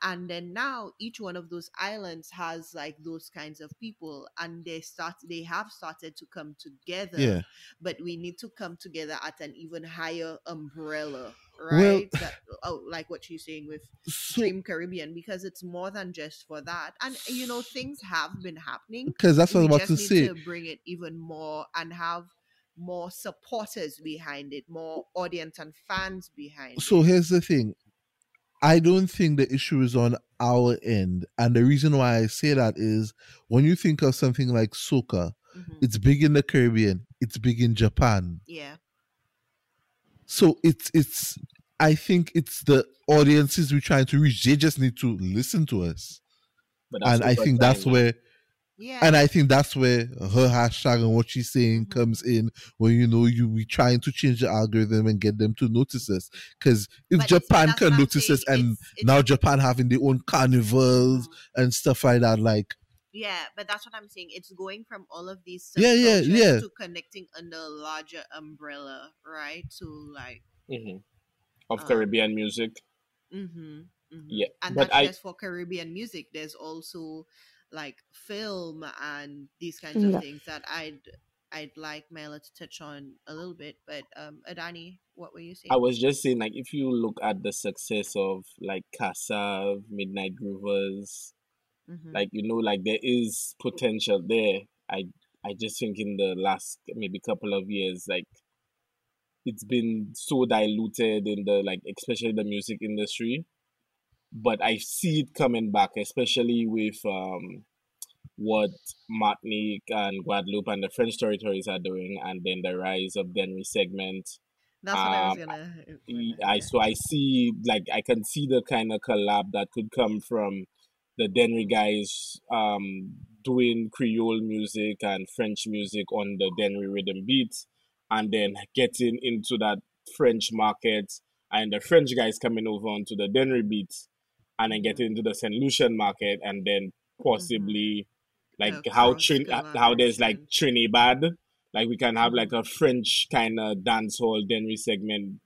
And then now each one of those islands has like those kinds of people, and they start they have started to come together. Yeah. But we need to come together at an even higher umbrella, Well- right? that, oh, like what you're saying with So, Stream Caribbean, because it's more than just for that. And you know, things have been happening because that's what I was about to say. to bring it even more and have more supporters behind it, more audience and fans behind So it. here's the thing. I don't think the issue is on our end. And the reason why I say that is when you think of something like soca, Mhm. it's big in the Caribbean, it's big in Japan. Yeah. So it's it's I think it's the audiences we're trying to reach. They just need to listen to us. But And I think that's time. where Yeah. and I think that's where her hashtag and what she's saying Mhm. comes in when you know you we trying to change the algorithm and get them to notice us. Because if But Japan can notice saying, us and it's- it's- now Japan having their own carnivals Mhm. and stuff like that, like Yeah, but that's what I'm saying. It's going from all of these Yeah, yeah, yeah. to connecting under a larger umbrella, right? To like Mhm. of Um, Caribbean music. Mm-hmm, mm-hmm. Yeah, and but not I- just for Caribbean music. There's also like film and these kinds Yeah. of things that I'd I'd like Maëlla to touch on a little bit. But um, Adani, what were you saying? I was just saying, like, if you look at the success of like Kassav, Midnight Groovers, Mhm. like you know, like there is potential there. I I just think in the last maybe couple of years, like it's been so diluted in the like especially the music industry. But I see it coming back, especially with um what Martinique and Guadeloupe and the French territories are doing, and then the rise of Dennery segment. That's what I was um, gonna. I so I see like I can see the kind of collab that could come from the Dennery guys um doing Creole music and French music on the Dennery rhythm beats and then getting into that French market and the French guys coming over onto the Dennery beats and then getting into the St. Lucian market and then possibly like Mm-hmm. The how cross Trin- how there's like. Trinidad like we can have like a French kind of dancehall Dennery segment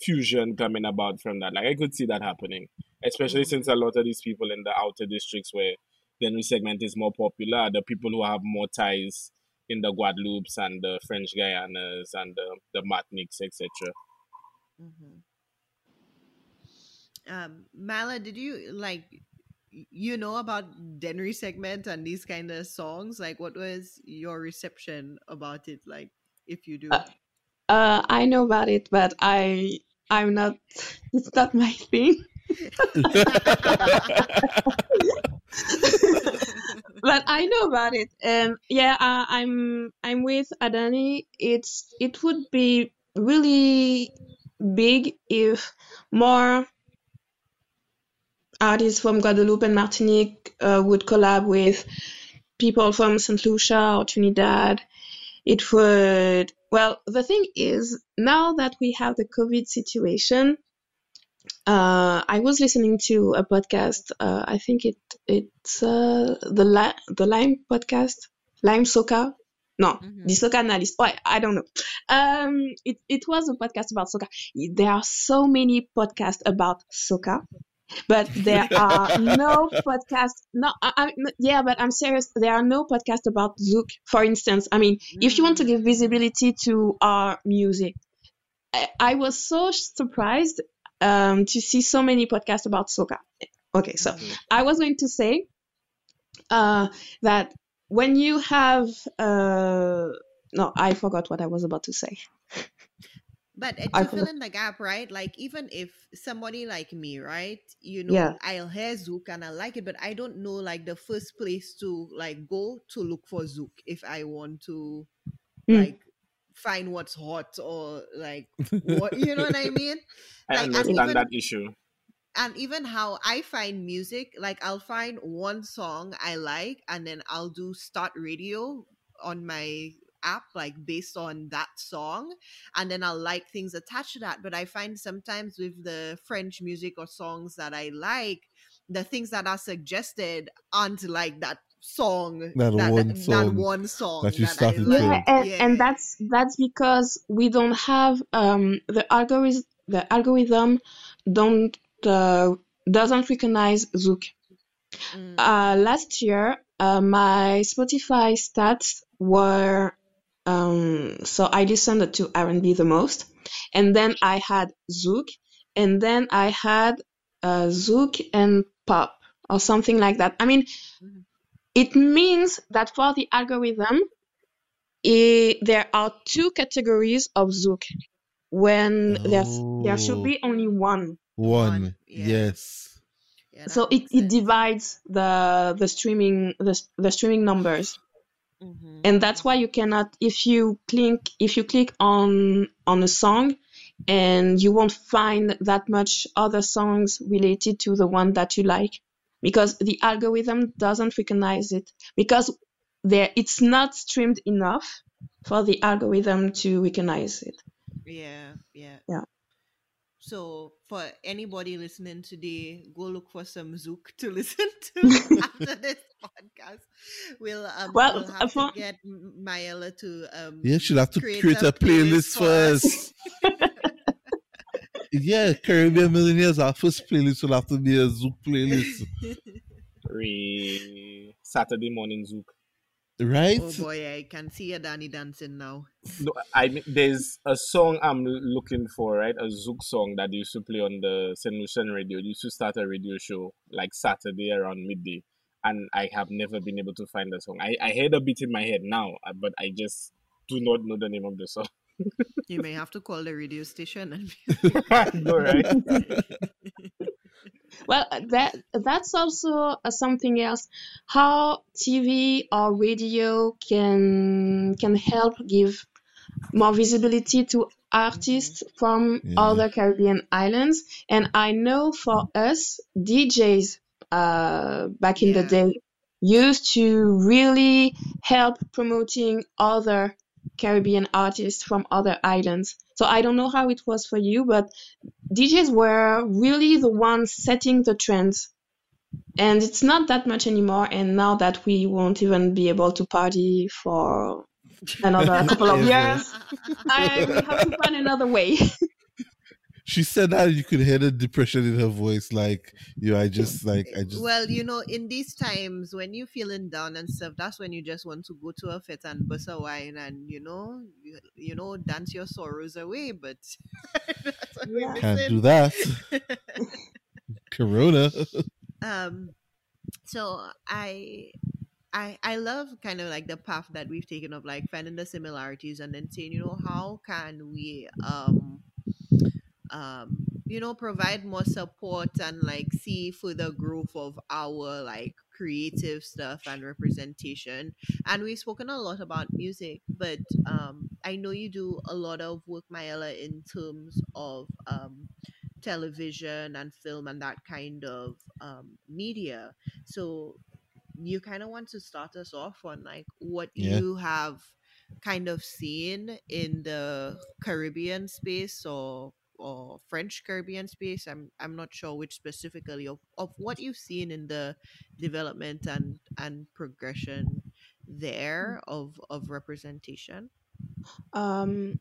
fusion coming about from that. Like I could see that happening, especially Mhm. since a lot of these people in the outer districts where Dennery segment is more popular, the people who have more ties in the Guadeloupes and the French Guyanas and the the Martiniques, etc. hmm Um, Maëlla, did you like? You know about Dennery segment and these kind of songs. Like, what was your reception about it? Like, if you do. Uh, Uh, I know about it, but I I'm not. It's not my thing. But I know about it, and yeah, uh, I'm I'm with Adani. It's it would be really big if more artists from Guadeloupe and Martinique uh, would collab with people from St. Lucia or Trinidad. It would. Well, the thing is, now that we have the COVID situation, uh, I was listening to a podcast. Uh, I think it it's uh, the Li- the Lime podcast, Lime Soca. No, Mhm. the Soca analyst. Oh, I, I don't know. Um, it it was a podcast about soca. There are so many podcasts about soca, but there are no podcasts. No, I, I, yeah, but I'm serious. There are no podcasts about Zouk, for instance. I mean, if you want to give visibility to our music, I was so surprised um, to see so many podcasts about soca. Okay, so I was going to say uh, that when you have uh, no, I forgot what I was about to say. But uh, I to fill forgot. in the gap, right? Like even if somebody like me, right? You know, Yeah. I'll hear Zouk and I like it, but I don't know like the first place to like go to look for Zouk if I want to Mm. like find what's hot or like what you know what I mean? I Like, and understand even- that issue. and even how I find music, like I'll find one song I like, and then I'll do start radio on my app, like based on that song, and then I'll like things attached to that. But I find sometimes with the French music or songs that I like, the things that are suggested aren't like that song, That one that song one song that you I started like. Yeah, and, Yeah. and that's that's because we don't have um the algorithm the algorithm don't uh, doesn't recognize Zouk. Mm, Uh, last year, uh, my Spotify stats were um, so I listened to R&B the most, and then I had Zouk, and then I had uh, Zouk and pop or something like that. I mean, Mhm. It means that for the algorithm, eh, there are two categories of Zouk when there's there should Oh. be only one. One. One, yeah. Yes. yeah, So it, it divides the the streaming the, the streaming numbers. Mhm. and that's why you cannot if you click if you click on on a song and you won't find that much other songs related to the one that you like because the algorithm doesn't recognize it because there it's not streamed enough for the algorithm to recognize it Yeah, yeah. Yeah. So for anybody listening today, go look for some Zouk to listen to after this podcast. We'll um Well, we'll have for- to get M- Maëlla to um Yeah, she'll have to Create create, a a playlist playlist for us. first. yeah, euh, Caribbean Millionaires, our first playlist will have to be a Zouk playlist. Re- Saturday morning Zouk. Right? Oh boy, I can see a Danny dancing now. No, I mean, there's a song I'm looking for, right? A Zouk song that they used to play on the St. Lucian radio. They used to start a radio show like Saturday around midday, and I have never been able to find the song. I, I heard a bit in my head now, but I just do not know the name of the song. You may have to call the radio station and be no, right? well that that's also uh, something else how tv or radio can can help give more visibility to artists from Yeah. other caribbean islands and i know for us djs uh, back in the day used to really help promoting other caribbean artists from other islands so i don't know how it was for you but DJs were really the ones setting the trends. And it's not that much anymore. And now that we won't even be able to party for another couple of years, I will have to find another way. she said that you could hear the depression in her voice. Like, you know, I just, like, I just. Well, you know, in these times when you're feeling down and stuff, that's when you just want to go to a fit and bust a wine and you know, you, you know, dance your sorrows away. But that's Yeah. Can't do that. Corona. um, so I. I, I love kind of like the path that we've taken of like finding the similarities and then saying, you know, how can we um um you know provide more support and like see further growth of our like creative stuff and representation and we've spoken a lot about music but um i know you do a lot of work Maëlla in terms of um television and film and that kind of um media so you kind of want to start us off on like what Yeah. you have kind of seen in the Caribbean space or or French Caribbean space. I'm I'm not sure which specifically of, of what you've seen in the development and and progression there of of representation. Um,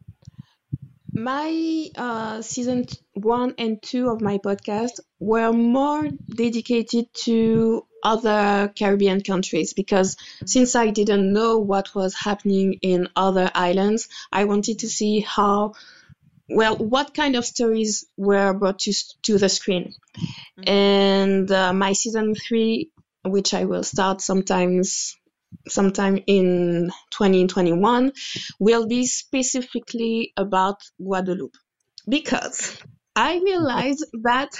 my uh, season one and two of my podcast were more dedicated to other Caribbean countries because since I didn't know what was happening in other islands, I wanted to see how, well, what kind of stories were brought to, to the screen. Mhm. And uh, my season three, which I will start sometimes sometime in 2021 will be specifically about Guadeloupe. because I realized that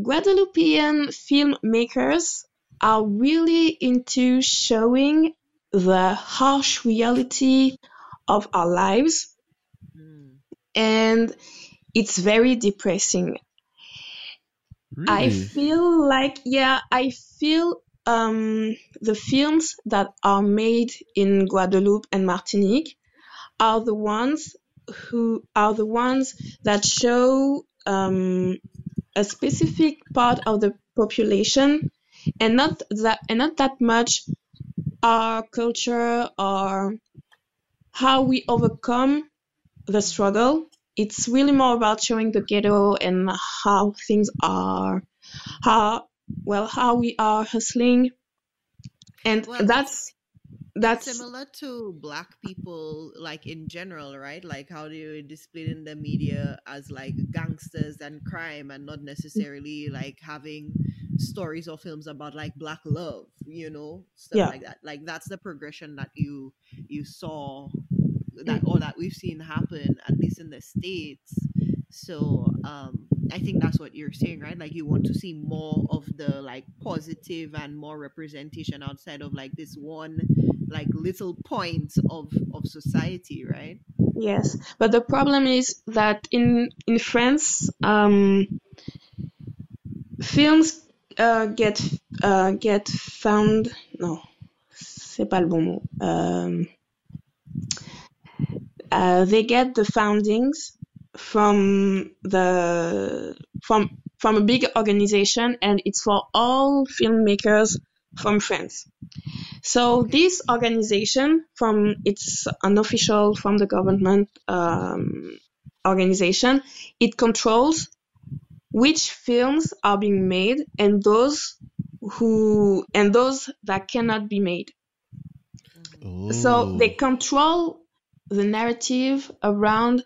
Guadeloupean filmmakers are really into showing the harsh reality of our lives. And it's very depressing. I feel like, yeah, I feel um, the films that are made in Guadeloupe and Martinique are the ones who are the ones that show um, a specific part of the population and not that and not that much our culture or how we overcome the struggle. It's really more about showing the ghetto and how things are, how well how we are hustling, and Well, that's that's similar to black people like in general right like how they displayed in the media as like gangsters and crime and not necessarily like having stories or films about like black love you know stuff Yeah. like that like that's the progression that you you saw that or that we've seen happen at least in the states so um i think that's what you're saying right like you want to see more of the like positive and more representation outside of like this one like little point of of society right Yes, but the problem is that in in France, um, films uh, get uh, get found. No, c'est pas le bon mot. Um, uh, they get the foundings from the from from a big organization, and it's for all filmmakers from France. So this organization, from it's an official from the government um, organization, it controls which films are being made and those who and those that cannot be made. So they Oh. control the narrative around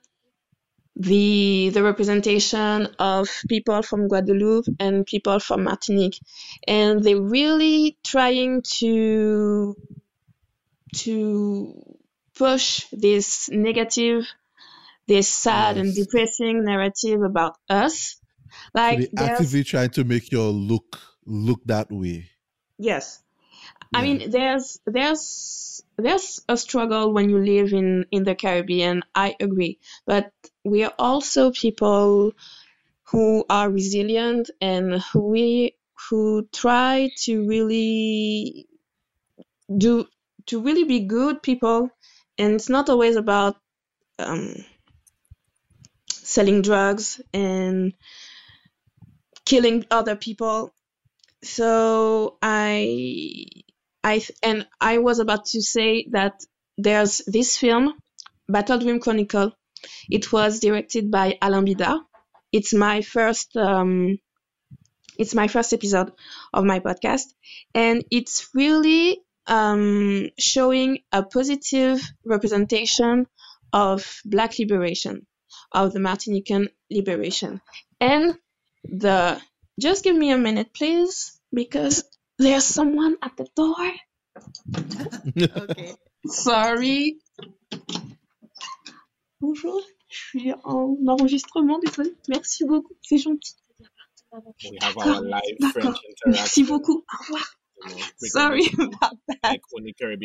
the the representation of people from Guadeloupe and people from Martinique, and they're really trying to to push this negative, this sad and depressing narrative about us. So Like they actively trying to make your look look that way. yes, I mean, there's there's there's a struggle when you live in in the Caribbean. I agree, but we are also people who are resilient and who we who try to really do to really be good people. And it's not always about um, selling drugs and killing other people. So I I and I was about to say that there's this film, Battle Dream Chronicle. It was directed by Alain Bidard. It's my first um, it's my first episode of my podcast, and it's really um, showing a positive representation of Black liberation, of the Martinican liberation, and the. Just give me a minute, please, because there's someone at the door? okay Sorry. Bonjour, je suis en enregistrement, désolé. Merci beaucoup, c'est gentil. We have our D'accord, live d'accord. French Merci beaucoup. Au revoir. Sorry about that.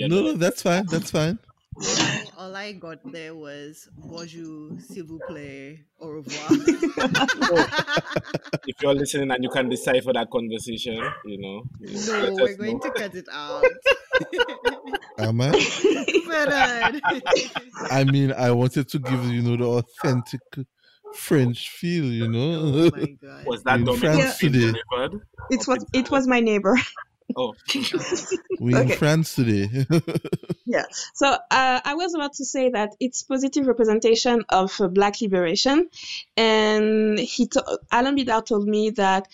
No, no, that's fine. That's fine. All i got there was bonjour s'il vous plaît au revoir if you're listening and you can decipher that conversation, you know. you know, no we're going know. to cut it out Am I? Ferdinand. I mean, I wanted to give you know the authentic French feel, you know. oh my god Was that In Dominic France today. It was it was my neighbor. Oh, we in Okay. France today. Yeah. So uh, I was about to say that it's positive representation of uh, Black liberation, and he to- Alain Bidard told me that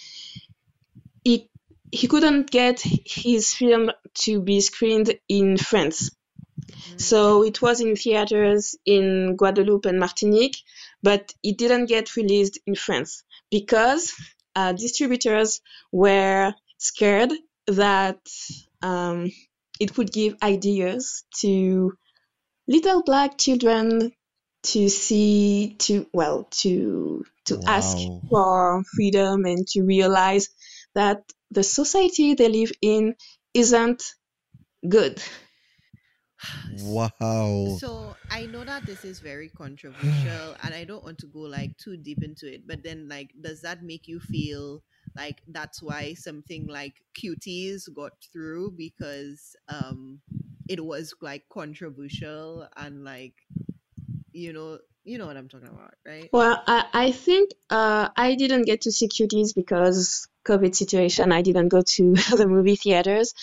he he couldn't get his film to be screened in France. So it was in theaters in Guadeloupe and Martinique, but it didn't get released in France because uh, distributors were scared that um, it would give ideas to little black children to see to well to to ask for freedom and to realize that the society they live in isn't good. Wow. So I know that this is very controversial and I don't want to go like too deep into it, but then like does that make you feel like that's why something like cuties got through because um it was like controversial and like you know you know what I'm talking about, right? Well, I, I think uh, I didn't get to see cuties because COVID situation. I didn't go to the movie theaters,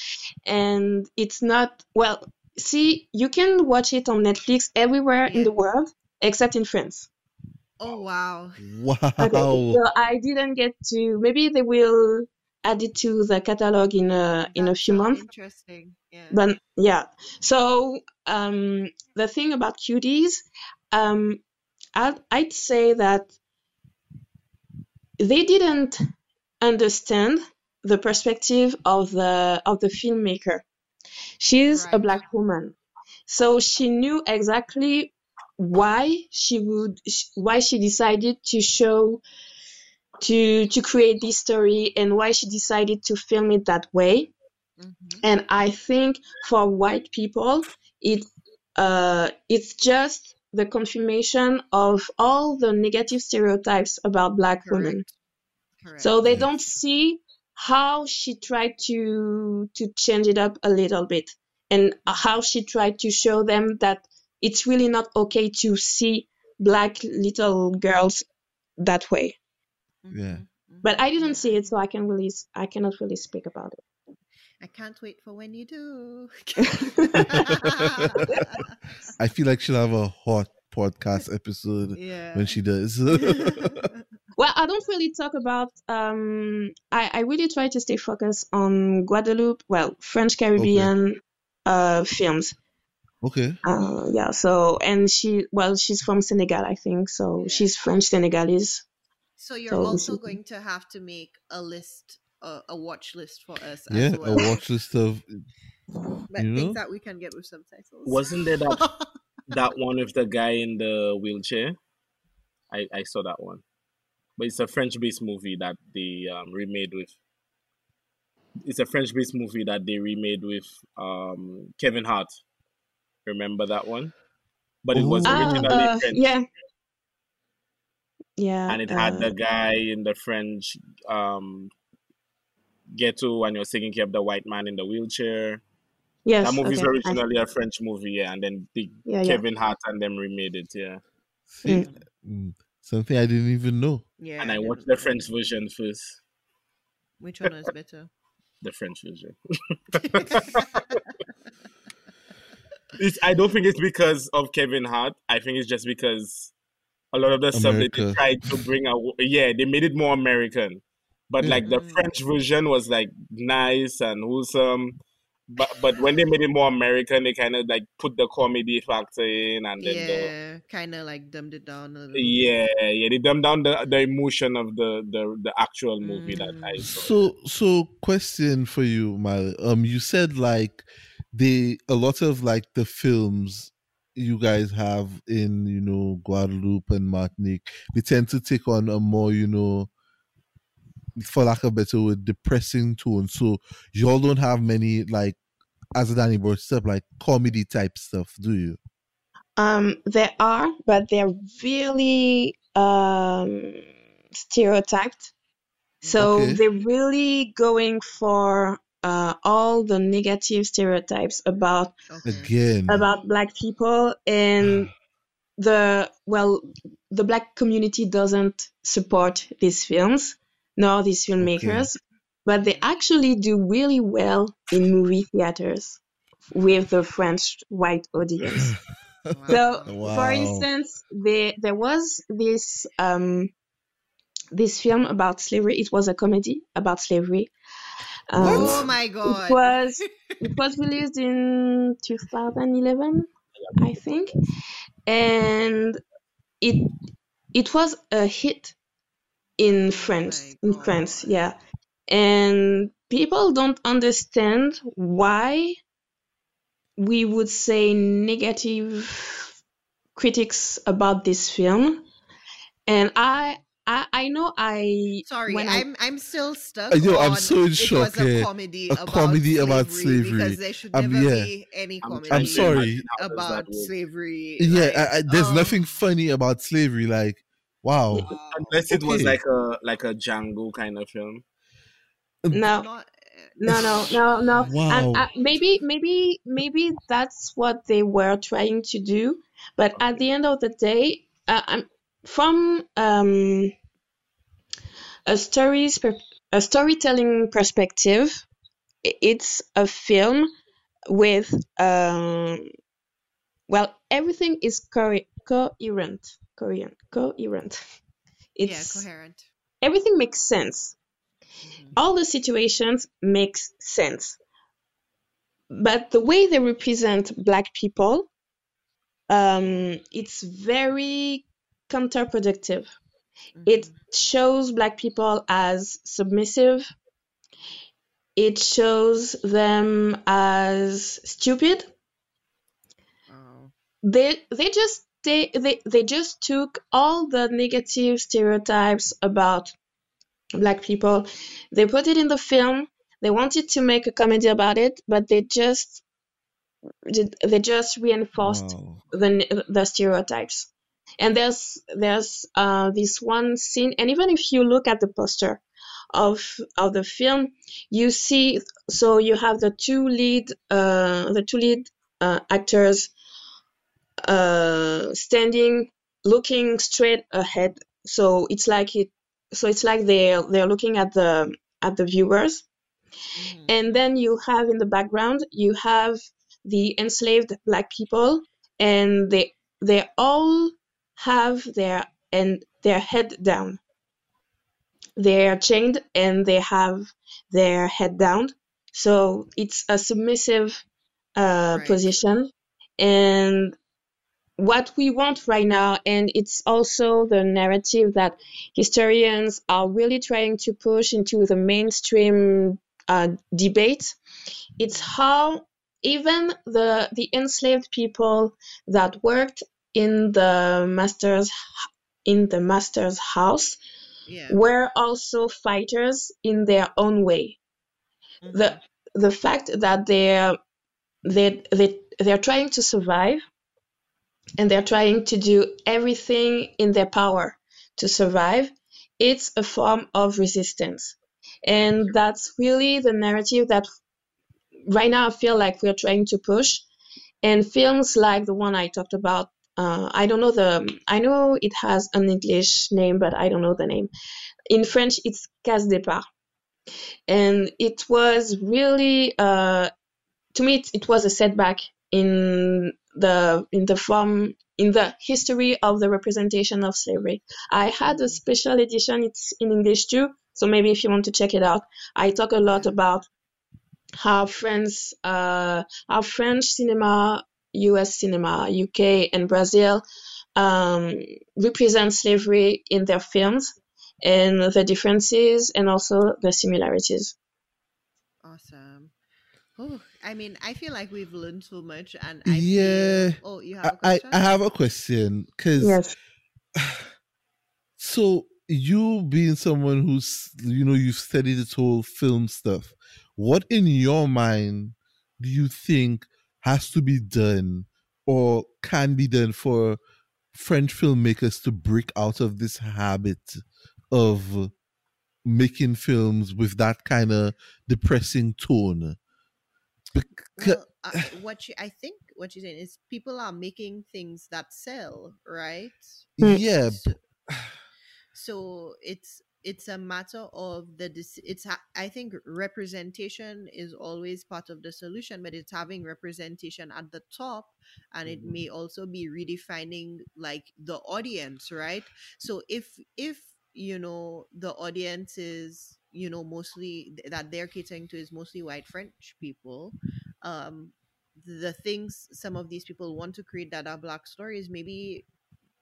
and it's not well. See, you can watch it on Netflix everywhere in the world except in France. Oh wow. Wow. Okay, so I didn't get to. Maybe they will add it to the catalog in a in a few sounds months. Interesting. Yeah. But yeah, so um, the thing about cuties, um, I'd, I'd say that they didn't understand the perspective of the of the filmmaker. She's a black woman, so she knew exactly why she would why she decided to show to to create this story and why she decided to film it that way Mhm. and I think for white people, it uh, it's just the confirmation of all the negative stereotypes about black women. Correct. Correct. So they don't see how she tried to to change it up a little bit, and how she tried to show them that it's really not okay to see black little girls that way. Yeah. Mhm. But I didn't see it, so I can really I cannot really speak about it. I can't wait for when you do. I feel like she'll have a hot podcast episode yeah. when she does. Well, I don't really talk about. Um, I I really try to stay focused on Guadeloupe. Well, French Caribbean uh films. Okay. Uh, yeah. So and she well she's from Senegal, I think. So Yeah. she's French Senegalese. so you're so also this is- going to have to make a list, uh, a watch list for us Yeah, as well. a watch list of but you know? things that we can get with subtitles. Wasn't there that that one with the guy in the wheelchair? I I saw that one, but it's a French-based movie that they um, remade with. It's a French-based movie that they remade with um, Kevin Hart. Remember that one? But it was Oh. Ah, originally uh, French, yeah. Yeah. and it had uh, the guy in the French um, ghetto, and you're taking care of the white man in the wheelchair. yes. that movie is okay. Originally a French movie, yeah, and then the yeah, yeah. Kevin Hart and them remade it, yeah. see, mm, something I didn't even know. yeah. and I didn't watched the. French version first. Which one was better? The French version. It's, I don't think it's because of Kevin Hart. I think it's just because a lot of the stuff that they tried to bring out, yeah, they made it more American. But Yeah. like the Mm. French version was like nice and wholesome. But but when they made it more American, they kind of like put the comedy factor in, and then the yeah, kind of like dumbed it down a little. bit. yeah yeah they dumbed down the the emotion of the the, the actual movie that Mm. I saw. So, so question for you, Mal. Um, you said like they a lot of like the films you guys have in you know Guadeloupe and Martinique, they tend to take on a more you know, for lack of a better word, depressing tone. So y'all don't have many like as Danny brought stuff like comedy type stuff, do you? Um, there are, but they're really um, stereotyped. So Okay. they're really going for uh, all the negative stereotypes about Again, about black people and the well the black community doesn't support these films nor these filmmakers but they actually do really well in movie theaters with the french white audience. So Wow. for instance there there was this um this film about slavery. It was a comedy about slavery Um, oh my god! it was it was released in 2011 i think. And it it was a hit in france my in france yeah. And people don't understand why we would say negative critics about this film, and I I, I know I Sorry, when I- I'm I'm still stuck. Uh, yo, I'm on so in it Was a eh, comedy a about comedy slavery about slavery. because there should Um, never yeah. be any I'm comedy. I'm sorry. imagine how does about slavery. Yeah, like, I, I, there's oh, nothing funny about slavery. Like, wow. wow. Unless it was like a like a Django kind of film. no Not, no no no no Wow. and uh, maybe maybe maybe that's what they were trying to do but at the end of the day uh, I'm, from um, a stories per, a storytelling perspective it's a film with um, well everything is co- coherent coherent coherent yeah, coherent. everything makes sense Mhm. all the situations makes sense but the way they represent black people um, it's very counterproductive it Mhm. shows black people as submissive it shows them as stupid Oh. they they just they, they they just took all the negative stereotypes about black people they put it in the film they wanted to make a comedy about it but they just they just reinforced Wow. the the stereotypes and there's there's uh, this one scene and even if you look at the poster of of the film you see so you have the two lead uh, the two lead uh, actors uh, standing looking straight ahead so it's like it so it's like they're they're looking at the at the viewers Mhm. and then you have in the background you have the enslaved black people and they they all have their and their head down. They're chained and they have their head down. So it's a submissive uh, Right. position. And what we want right now and it's also the narrative that historians are really trying to push into the mainstream uh, debate it's how even the the enslaved people that worked in the master's in the master's house Yeah. were also fighters in their own way the Mhm. the fact that they're they they they're trying to survive and they're trying to do everything in their power to survive it's a form of resistance and that's really the narrative that right now i feel like we're trying to push and films like the one i talked about uh, i don't know the i know it has an english name but i don't know the name. In french it's case départ and it was really uh, to me it, it was a setback in the in the form in the history of the representation of slavery. I had a special edition. It's in english too so maybe if you want to check it out. I talk a lot about how france uh, how french cinema us cinema uk and brazil um, represent slavery in their films and the differences and also the similarities Awesome. Oh, I mean, I feel like we've learned so much, and I Yeah. Feel, oh, you have I, a I, question? I have a question because yes. so you being someone who's you know you've studied this whole film stuff what in your mind do you think has to be done or can be done for french filmmakers to break out of this habit of making films with that kind of depressing tone Bec- well, uh, what you, I think what you're saying is people are making things that sell, right? Yeah So, so it's it's a matter of the it's I think representation is always part of the solution, but it's having representation at the top, and it may also be redefining like the audience, right? So if if you know the audience is you know mostly that they're catering to is mostly white French people, um, the things some of these people want to create that are black stories maybe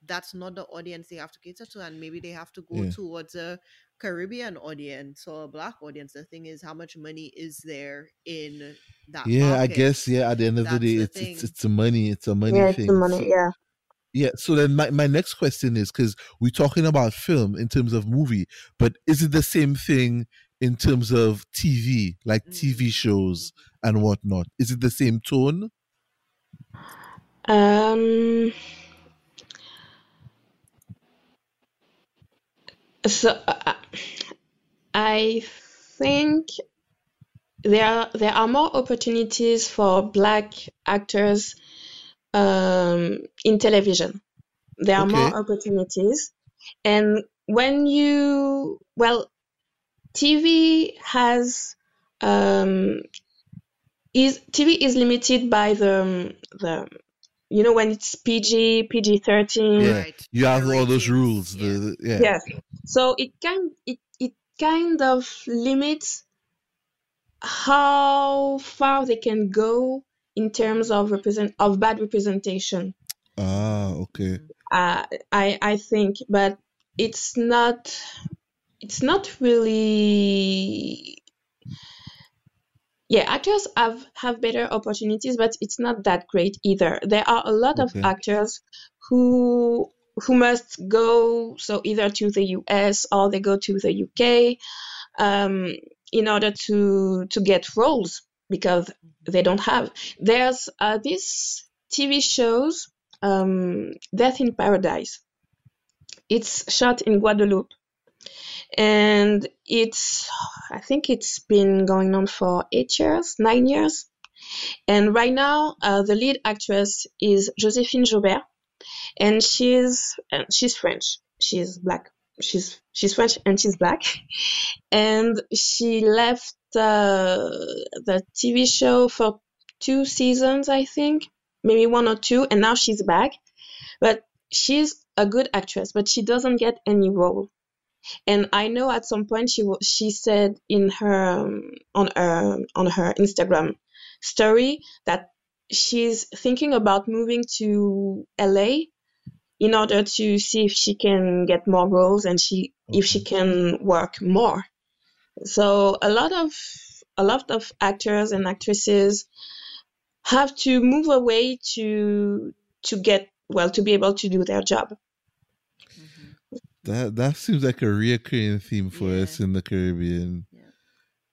that's not the audience they have to cater to and maybe they have to go Yeah. towards a caribbean audience or a black audience the thing is how much money is there in that yeah i guess yeah at the end of the day the it's, it's it's a money it's a money yeah, thing money. So- Yeah, Yeah. So then my, my next question is because we're talking about film in terms of movie, but is it the same thing in terms of TV, like TV shows and whatnot? Is it the same tone? Um, so uh, I think there are, there are more opportunities for black actors um, in television. There are more opportunities, and when you well, TV has um, is TV is limited by the the you know when it's PG PG thirteen Yeah. Right. You have all those ratings, rules. The, the- yeah. Yes. So it kind it it kind of limits how far they can go in terms of represent of bad representation. Ah, okay. Uh, I I think, but it's not it's not really yeah actors have have better opportunities but it's not that great either. There are a lot of actors who who must go so either to the US or they go to the UK um, in order to to get roles because they don't have. There's uh, these TV shows um, Death in Paradise. It's shot in Guadeloupe and it's i think it's been going on for eight years nine years. And right now uh, the lead actress is josephine jobert. And she's uh, she's french. She's black. She's she's french and she's black. And she left uh, the tv show for two seasons i think. Maybe one or two. And now she's back. But she's a good actress but she doesn't get any role and I know at some point she wa- she said in her um, on her on her Instagram story that she's thinking about moving to LA in order to see if she can get more roles and she if she can work more. So a lot of a lot of actors and actresses have to move away to to get well to be able to do their job. That that seems like a reoccurring theme for us in the Caribbean. Yeah.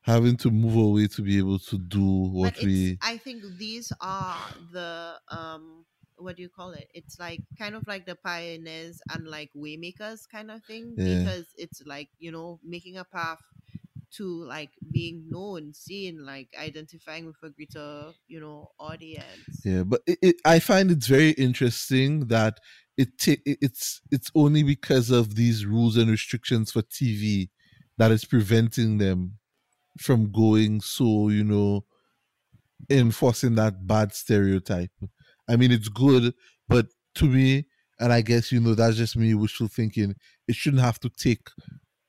Having to move away to be able to do what we I think these are the um what do you call it? It's like kind of like the pioneers and like waymakers kind of thing Yeah. because it's like you know making a path to like being known, seen, like identifying with a greater you know audience. Yeah, but it, it, I find it's very interesting that it it- it's it's only because of these rules and restrictions for TV that is preventing them from going so you know enforcing that bad stereotype. I mean, it's good, but to me, and I guess you know that's just me wishful thinking. It shouldn't have to take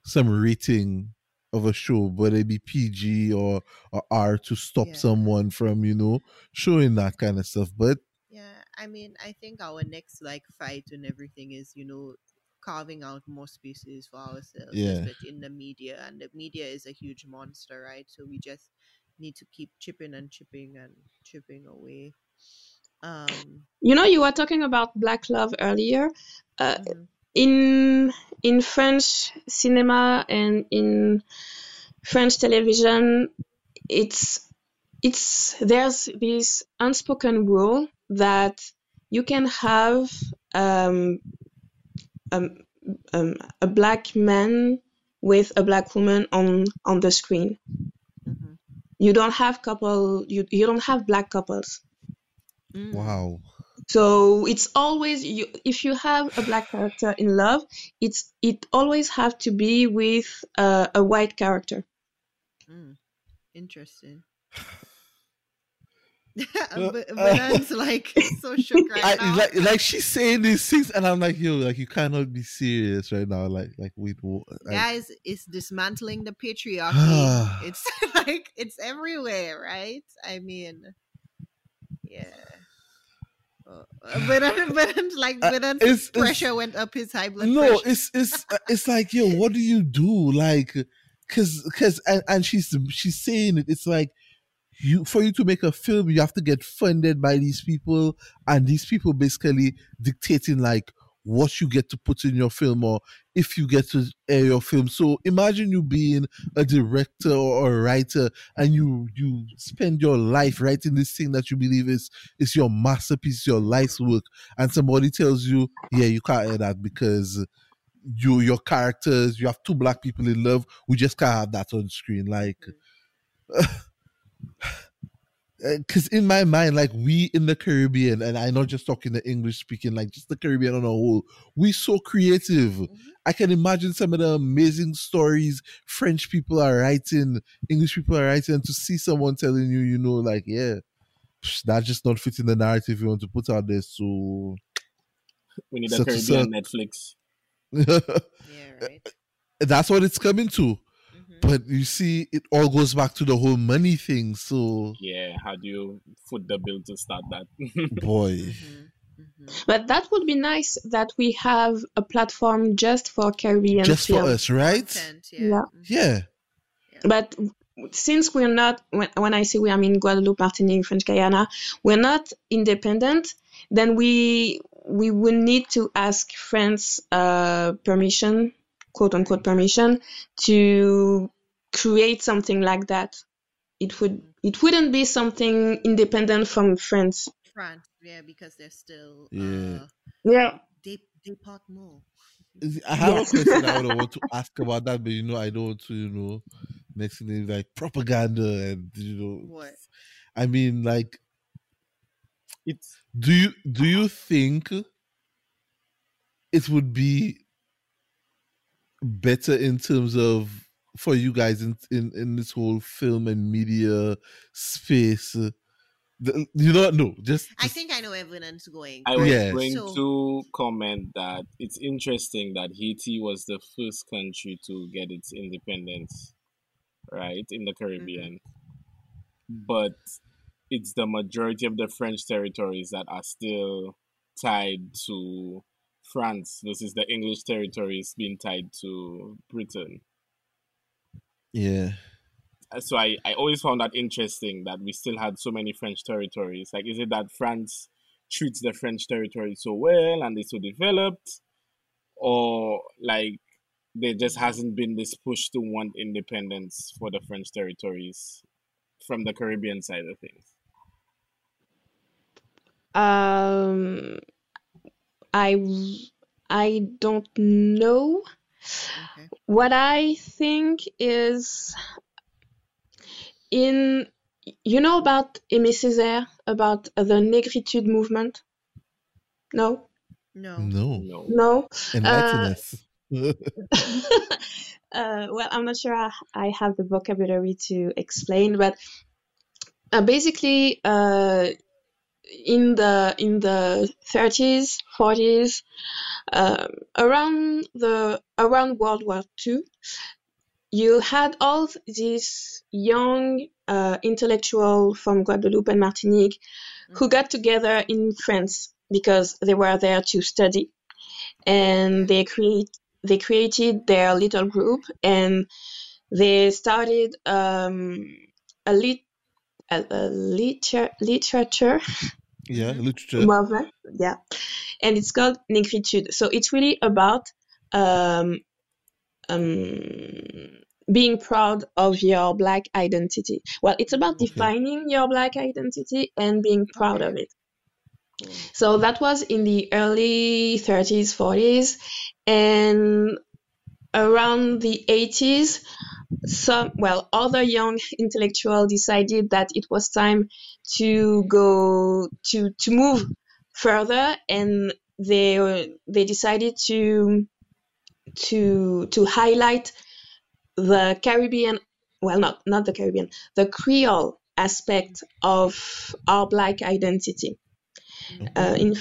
some rating of a show, whether it be PG or or R, to stop Yeah. someone from you know showing that kind of stuff. But Yeah, I mean, I think our next like fight and everything is, you know, carving out more spaces for ourselves, Yeah. in the media. And the media is a huge monster, right? So we just need to keep chipping and chipping and chipping away. Um, You know, you were talking about black love earlier. Uh, mhm. in in French cinema and in French television, it's it's there's this unspoken rule that you can have um, um, um, a black man with a black woman on on the screen. Mhm. You don't have couple. You you don't have black couples. Mm. wow, So it's always you if you have a black character in love, it's it always have to be with uh, a white character. Mm. Interesting. Uh, but Benan's like so shook right I, now. like like she's saying these things, and I'm like, yo, like you cannot be serious right now. Like like wait, wha- like, Guys, it's dismantling the patriarchy. it's like it's everywhere, right? I mean, yeah. Uh, but but like Uh, but it's- it's- pressure went up his high blood no, pressure. it's it's uh, it's like yo, what do you do? Like, cause cause and, and she's she's saying it. It's like you for you to make a film, you have to get funded by these people, and these people basically dictating like what you get to put in your film or if you get to air your film. So imagine you being a director or a writer and you you spend your life writing this thing that you believe is is your masterpiece, your life's work, and somebody tells you, yeah, you can't air that because you your characters, you have two black people in love, we just can't have that on screen. Like because in my mind, like we in the Caribbean, and I'm not just talking the English speaking, like just the Caribbean on a whole, we so creative. Mm-hmm. I can imagine some of the amazing stories French people are writing, English people are writing, and to see someone telling you, you know, like, yeah, that's just not fitting the narrative you want to put out there. So we need a Caribbean Netflix. yeah, right. That's what it's coming to. But you see, it all goes back to the whole money thing. So yeah, how do you foot the bill to start that? Boy. Mm-hmm. Mm-hmm. But that would be nice that we have a platform just for Caribbean just film. for us, right? Content, Yeah. yeah. Yeah. But since we're not, when, when I say we, I mean Guadeloupe, Martinique, French Guyana, we're not independent. Then we we will need to ask France uh, permission, quote unquote permission, to create something like that. It would it wouldn't be something independent from France. France, yeah, because they're still Yeah. uh, Yeah. they they part more. I have Yeah. a question I would want to ask about that, but you know, I don't want to, you know, next thing like propaganda and you know What? I mean like it's do you do you think it would be better in terms of for you guys in in, in this whole film and media space uh, the- you know what no just, I think I know where everyone's going. I was Yeah. going So- to comment that it's interesting that Haiti was the first country to get its independence, right, in the Caribbean. But it's the majority of the French territories that are still tied to France versus the English territories being tied to Britain. yeah Uh, So I, I always found that interesting that we still had so many French territories. Like, is it that France treats the French territory so well and they're so developed, or like there just hasn't been this push to want independence for the French territories from the Caribbean side of things? Um, I I don't know. Okay. What I think is in you know about Aimé Césaire about the Negritude movement? No, No. no No. no. enlighten Uh, us uh, well, I'm not sure I, I have the vocabulary to explain, but uh, basically, uh, in the in the 30s, 40s, um, around the around World War II, you had all these young uh, intellectuals from Guadeloupe and Martinique who got together in France because they were there to study, and they create they created their little group and they started um, a lit a, a liter- literature yeah Mhm. literature movement, yeah, and it's called Negritude. So it's really about um, um, being proud of your black identity. Well, it's about Okay. defining your black identity and being proud of it. So that was in the early 30s, 40s, and around the 80s, some well, other young intellectuals decided that it was time to go to to move further, and they they decided to to to highlight the Caribbean, well, not not the Caribbean, the Creole aspect of our black identity. Uh, in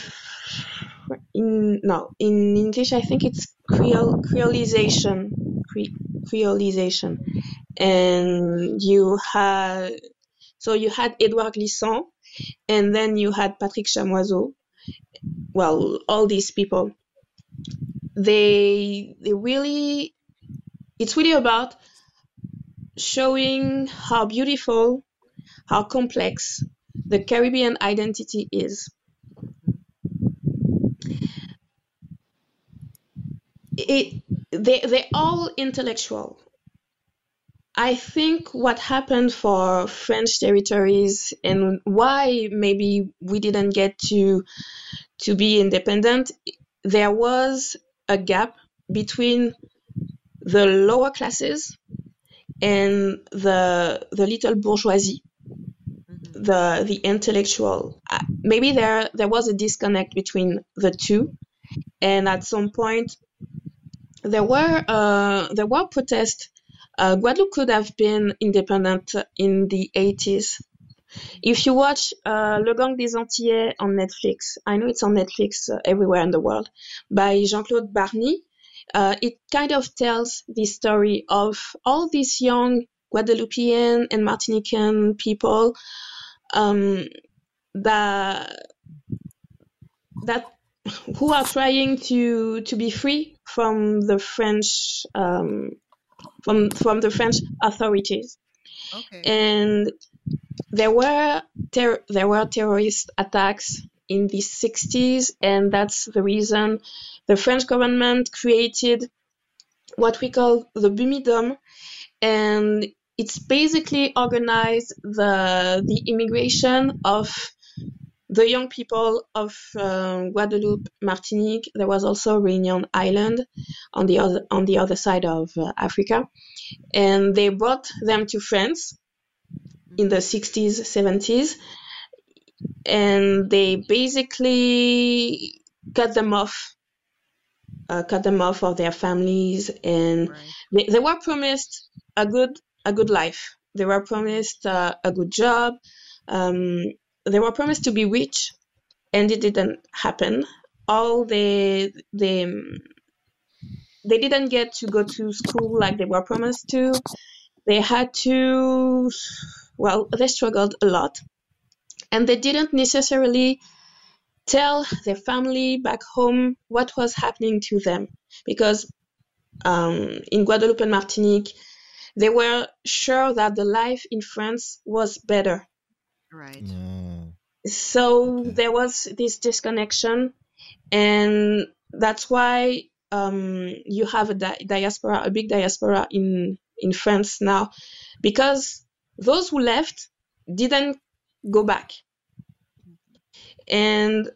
in no in English I think it's Creole creolization Cre- creolization. And you had so you had Edouard Glissant and then you had Patrick Chamoiseau well all these people they they really it's really about showing how beautiful how complex the Caribbean identity is. It, they, they're all intellectual. I think what happened for French territories and why maybe we didn't get to to be independent, there was a gap between the lower classes and the the little bourgeoisie, Mhm. the the intellectual. Uh, Maybe there there was a disconnect between the two, and at some point there were uh, there were protests. Uh, Guadeloupe could have been independent in the 80s. If you watch uh, Le Gang des Antillais on Netflix, I know it's on Netflix uh, everywhere in the world, by Jean-Claude Barny, uh, it kind of tells the story of all these young Guadeloupean and Martinican people um, that that who are trying to to be free from the French um, from from the French authorities, Okay. and there were ter- there were terrorist attacks in the 60s, and that's the reason the French government created what we call the Bumidom, and it's basically organized the the immigration of the young people of um, Guadeloupe, Martinique. There was also Reunion Island on the other on the other side of uh, Africa, and they brought them to France in the 60s, 70s, and they basically cut them off, uh, cut them off of their families, and Right. they, they were promised a good a good life. They were promised uh, a good job. Um, they were promised to be rich, and it didn't happen. All they they they didn't get to go to school like they were promised to. They had to, well, they struggled a lot, and they didn't necessarily tell their family back home what was happening to them because um, in Guadeloupe and Martinique, they were sure that the life in France was better. Right. No. So Okay. there was this disconnection, and that's why um, you have a di- diaspora, a big diaspora in in France now, because those who left didn't go back, and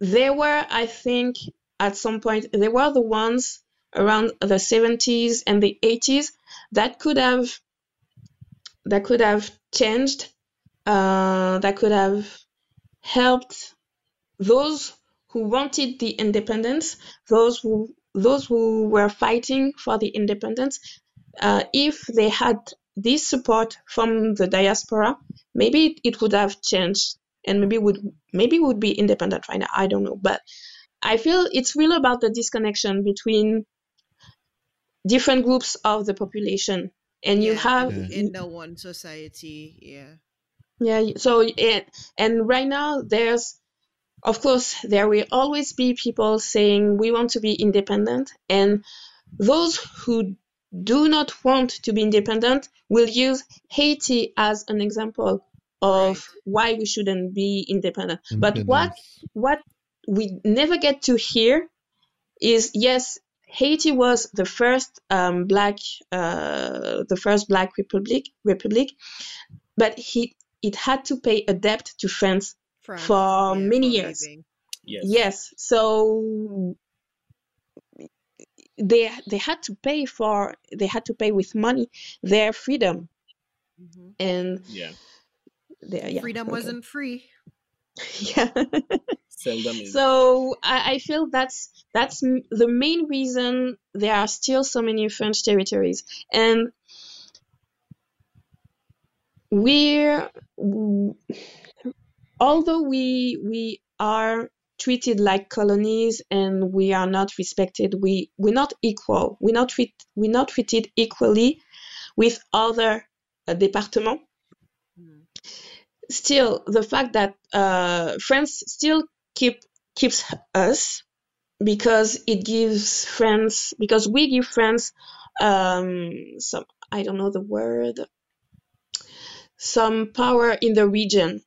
they were, I think, at some point, they were the ones around the 70s and the 80s that could have that could have changed, uh, that could have helped those who wanted the independence, those who those who were fighting for the independence, uh, if they had this support from the diaspora, maybe it would have changed and maybe would maybe would be independent right now. I don't know, but I feel it's really about the disconnection between different groups of the population, and you Yeah, have in, in the one society. Yeah. Yeah, so it, and right now there's, of course, there will always be people saying we want to be independent, and those who do not want to be independent will use Haiti as an example of why we shouldn't be independent. But what what we never get to hear is yes, Haiti was the first um, black uh, the first black republic republic, but he it had to pay a debt to France. France, For yeah, many years. leaving. Yes. Yes, so they they had to pay for they had to pay with money their freedom Mhm. and Yeah. their yeah Freedom okay. wasn't free. yeah. So I, I feel that's that's the main reason there are still so many French territories, and we're although we we are treated like colonies and we are not respected, we we're not equal. We're not treat we're not treated equally with other uh, départements Mhm. still the fact that uh, France still keep keeps us because it gives France because we give France um, some I don't know the word some power in the region.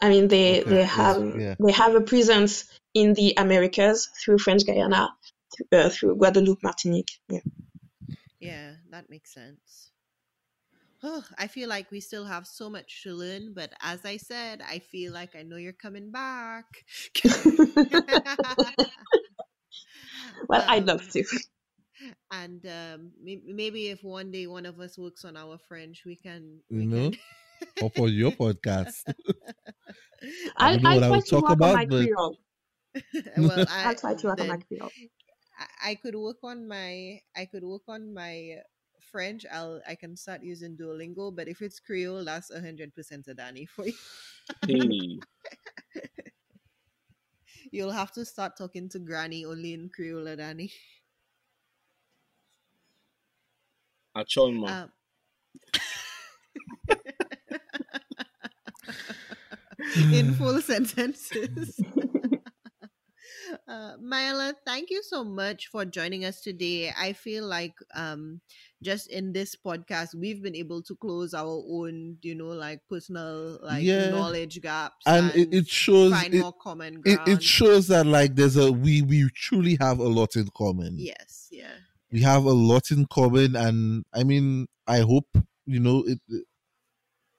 I mean, they Okay, they yes, have yeah. they have a presence in the Americas through French Guiana, th- uh, through Guadeloupe, Martinique. Yeah. Yeah, that makes sense. Oh, I feel like we still have so much to learn, but as I said, I feel like I know you're coming back. well, I'd love Um, to. and um, maybe if one day one of us works on our French, we can. You We know, can... or for your podcast. I I'll, don't know I'll what I try would to talk work on about, my but Creole. well, I, I'll try to work on my Creole. I, I could work on my I could work on my French. I'll I can start using Duolingo, but if it's Creole, that's a hundred percent a Danny for you. Hey, You'll have to start talking to Granny only in Creole, Danny. Acholma. Um, in full sentences. Uh, thank you so much for joining us today. I feel like um, just in this podcast, we've been able to close our own, you know, like personal, like Yeah. knowledge gaps, and it, it shows find it, more common it, ground. it shows that like there's a we we truly have a lot in common. yes, yeah, We have a lot in common, and I mean, I hope you know it.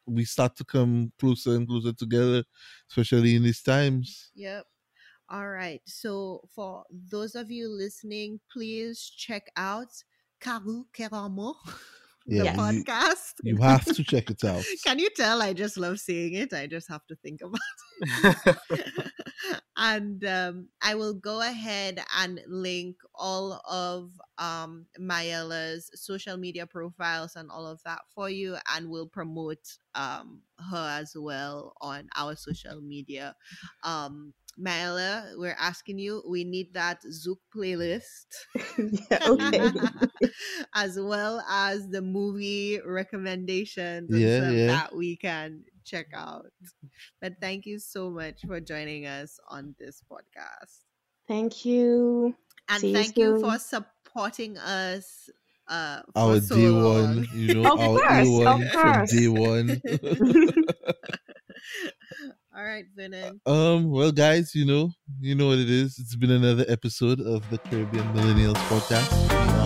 We start to come closer and closer together, especially in these times. yep. All right. So for those of you listening, please check out Karu Keramo, Yeah, you, podcast. you have to check it out. Can you tell I just love seeing it? I just have to think about it. and um, I will go ahead and link all of um, Maëlla's social media profiles and all of that for you, and we'll promote um, her as well on our social media. Um, Maëlla, we're asking you, we need that Zouk playlist. yeah, okay. as well as the movie recommendations and Yeah, stuff yeah. that we can check out. But thank you so much for joining us on this podcast. Thank you. And See thank you soon. for supporting us uh Our so day long. one, you know, Of our course, day one of from course. day one. All right, Vernon. Um, well, guys, you know, you know what it is. It's been another episode of the Caribbean Millennials podcast. We are out.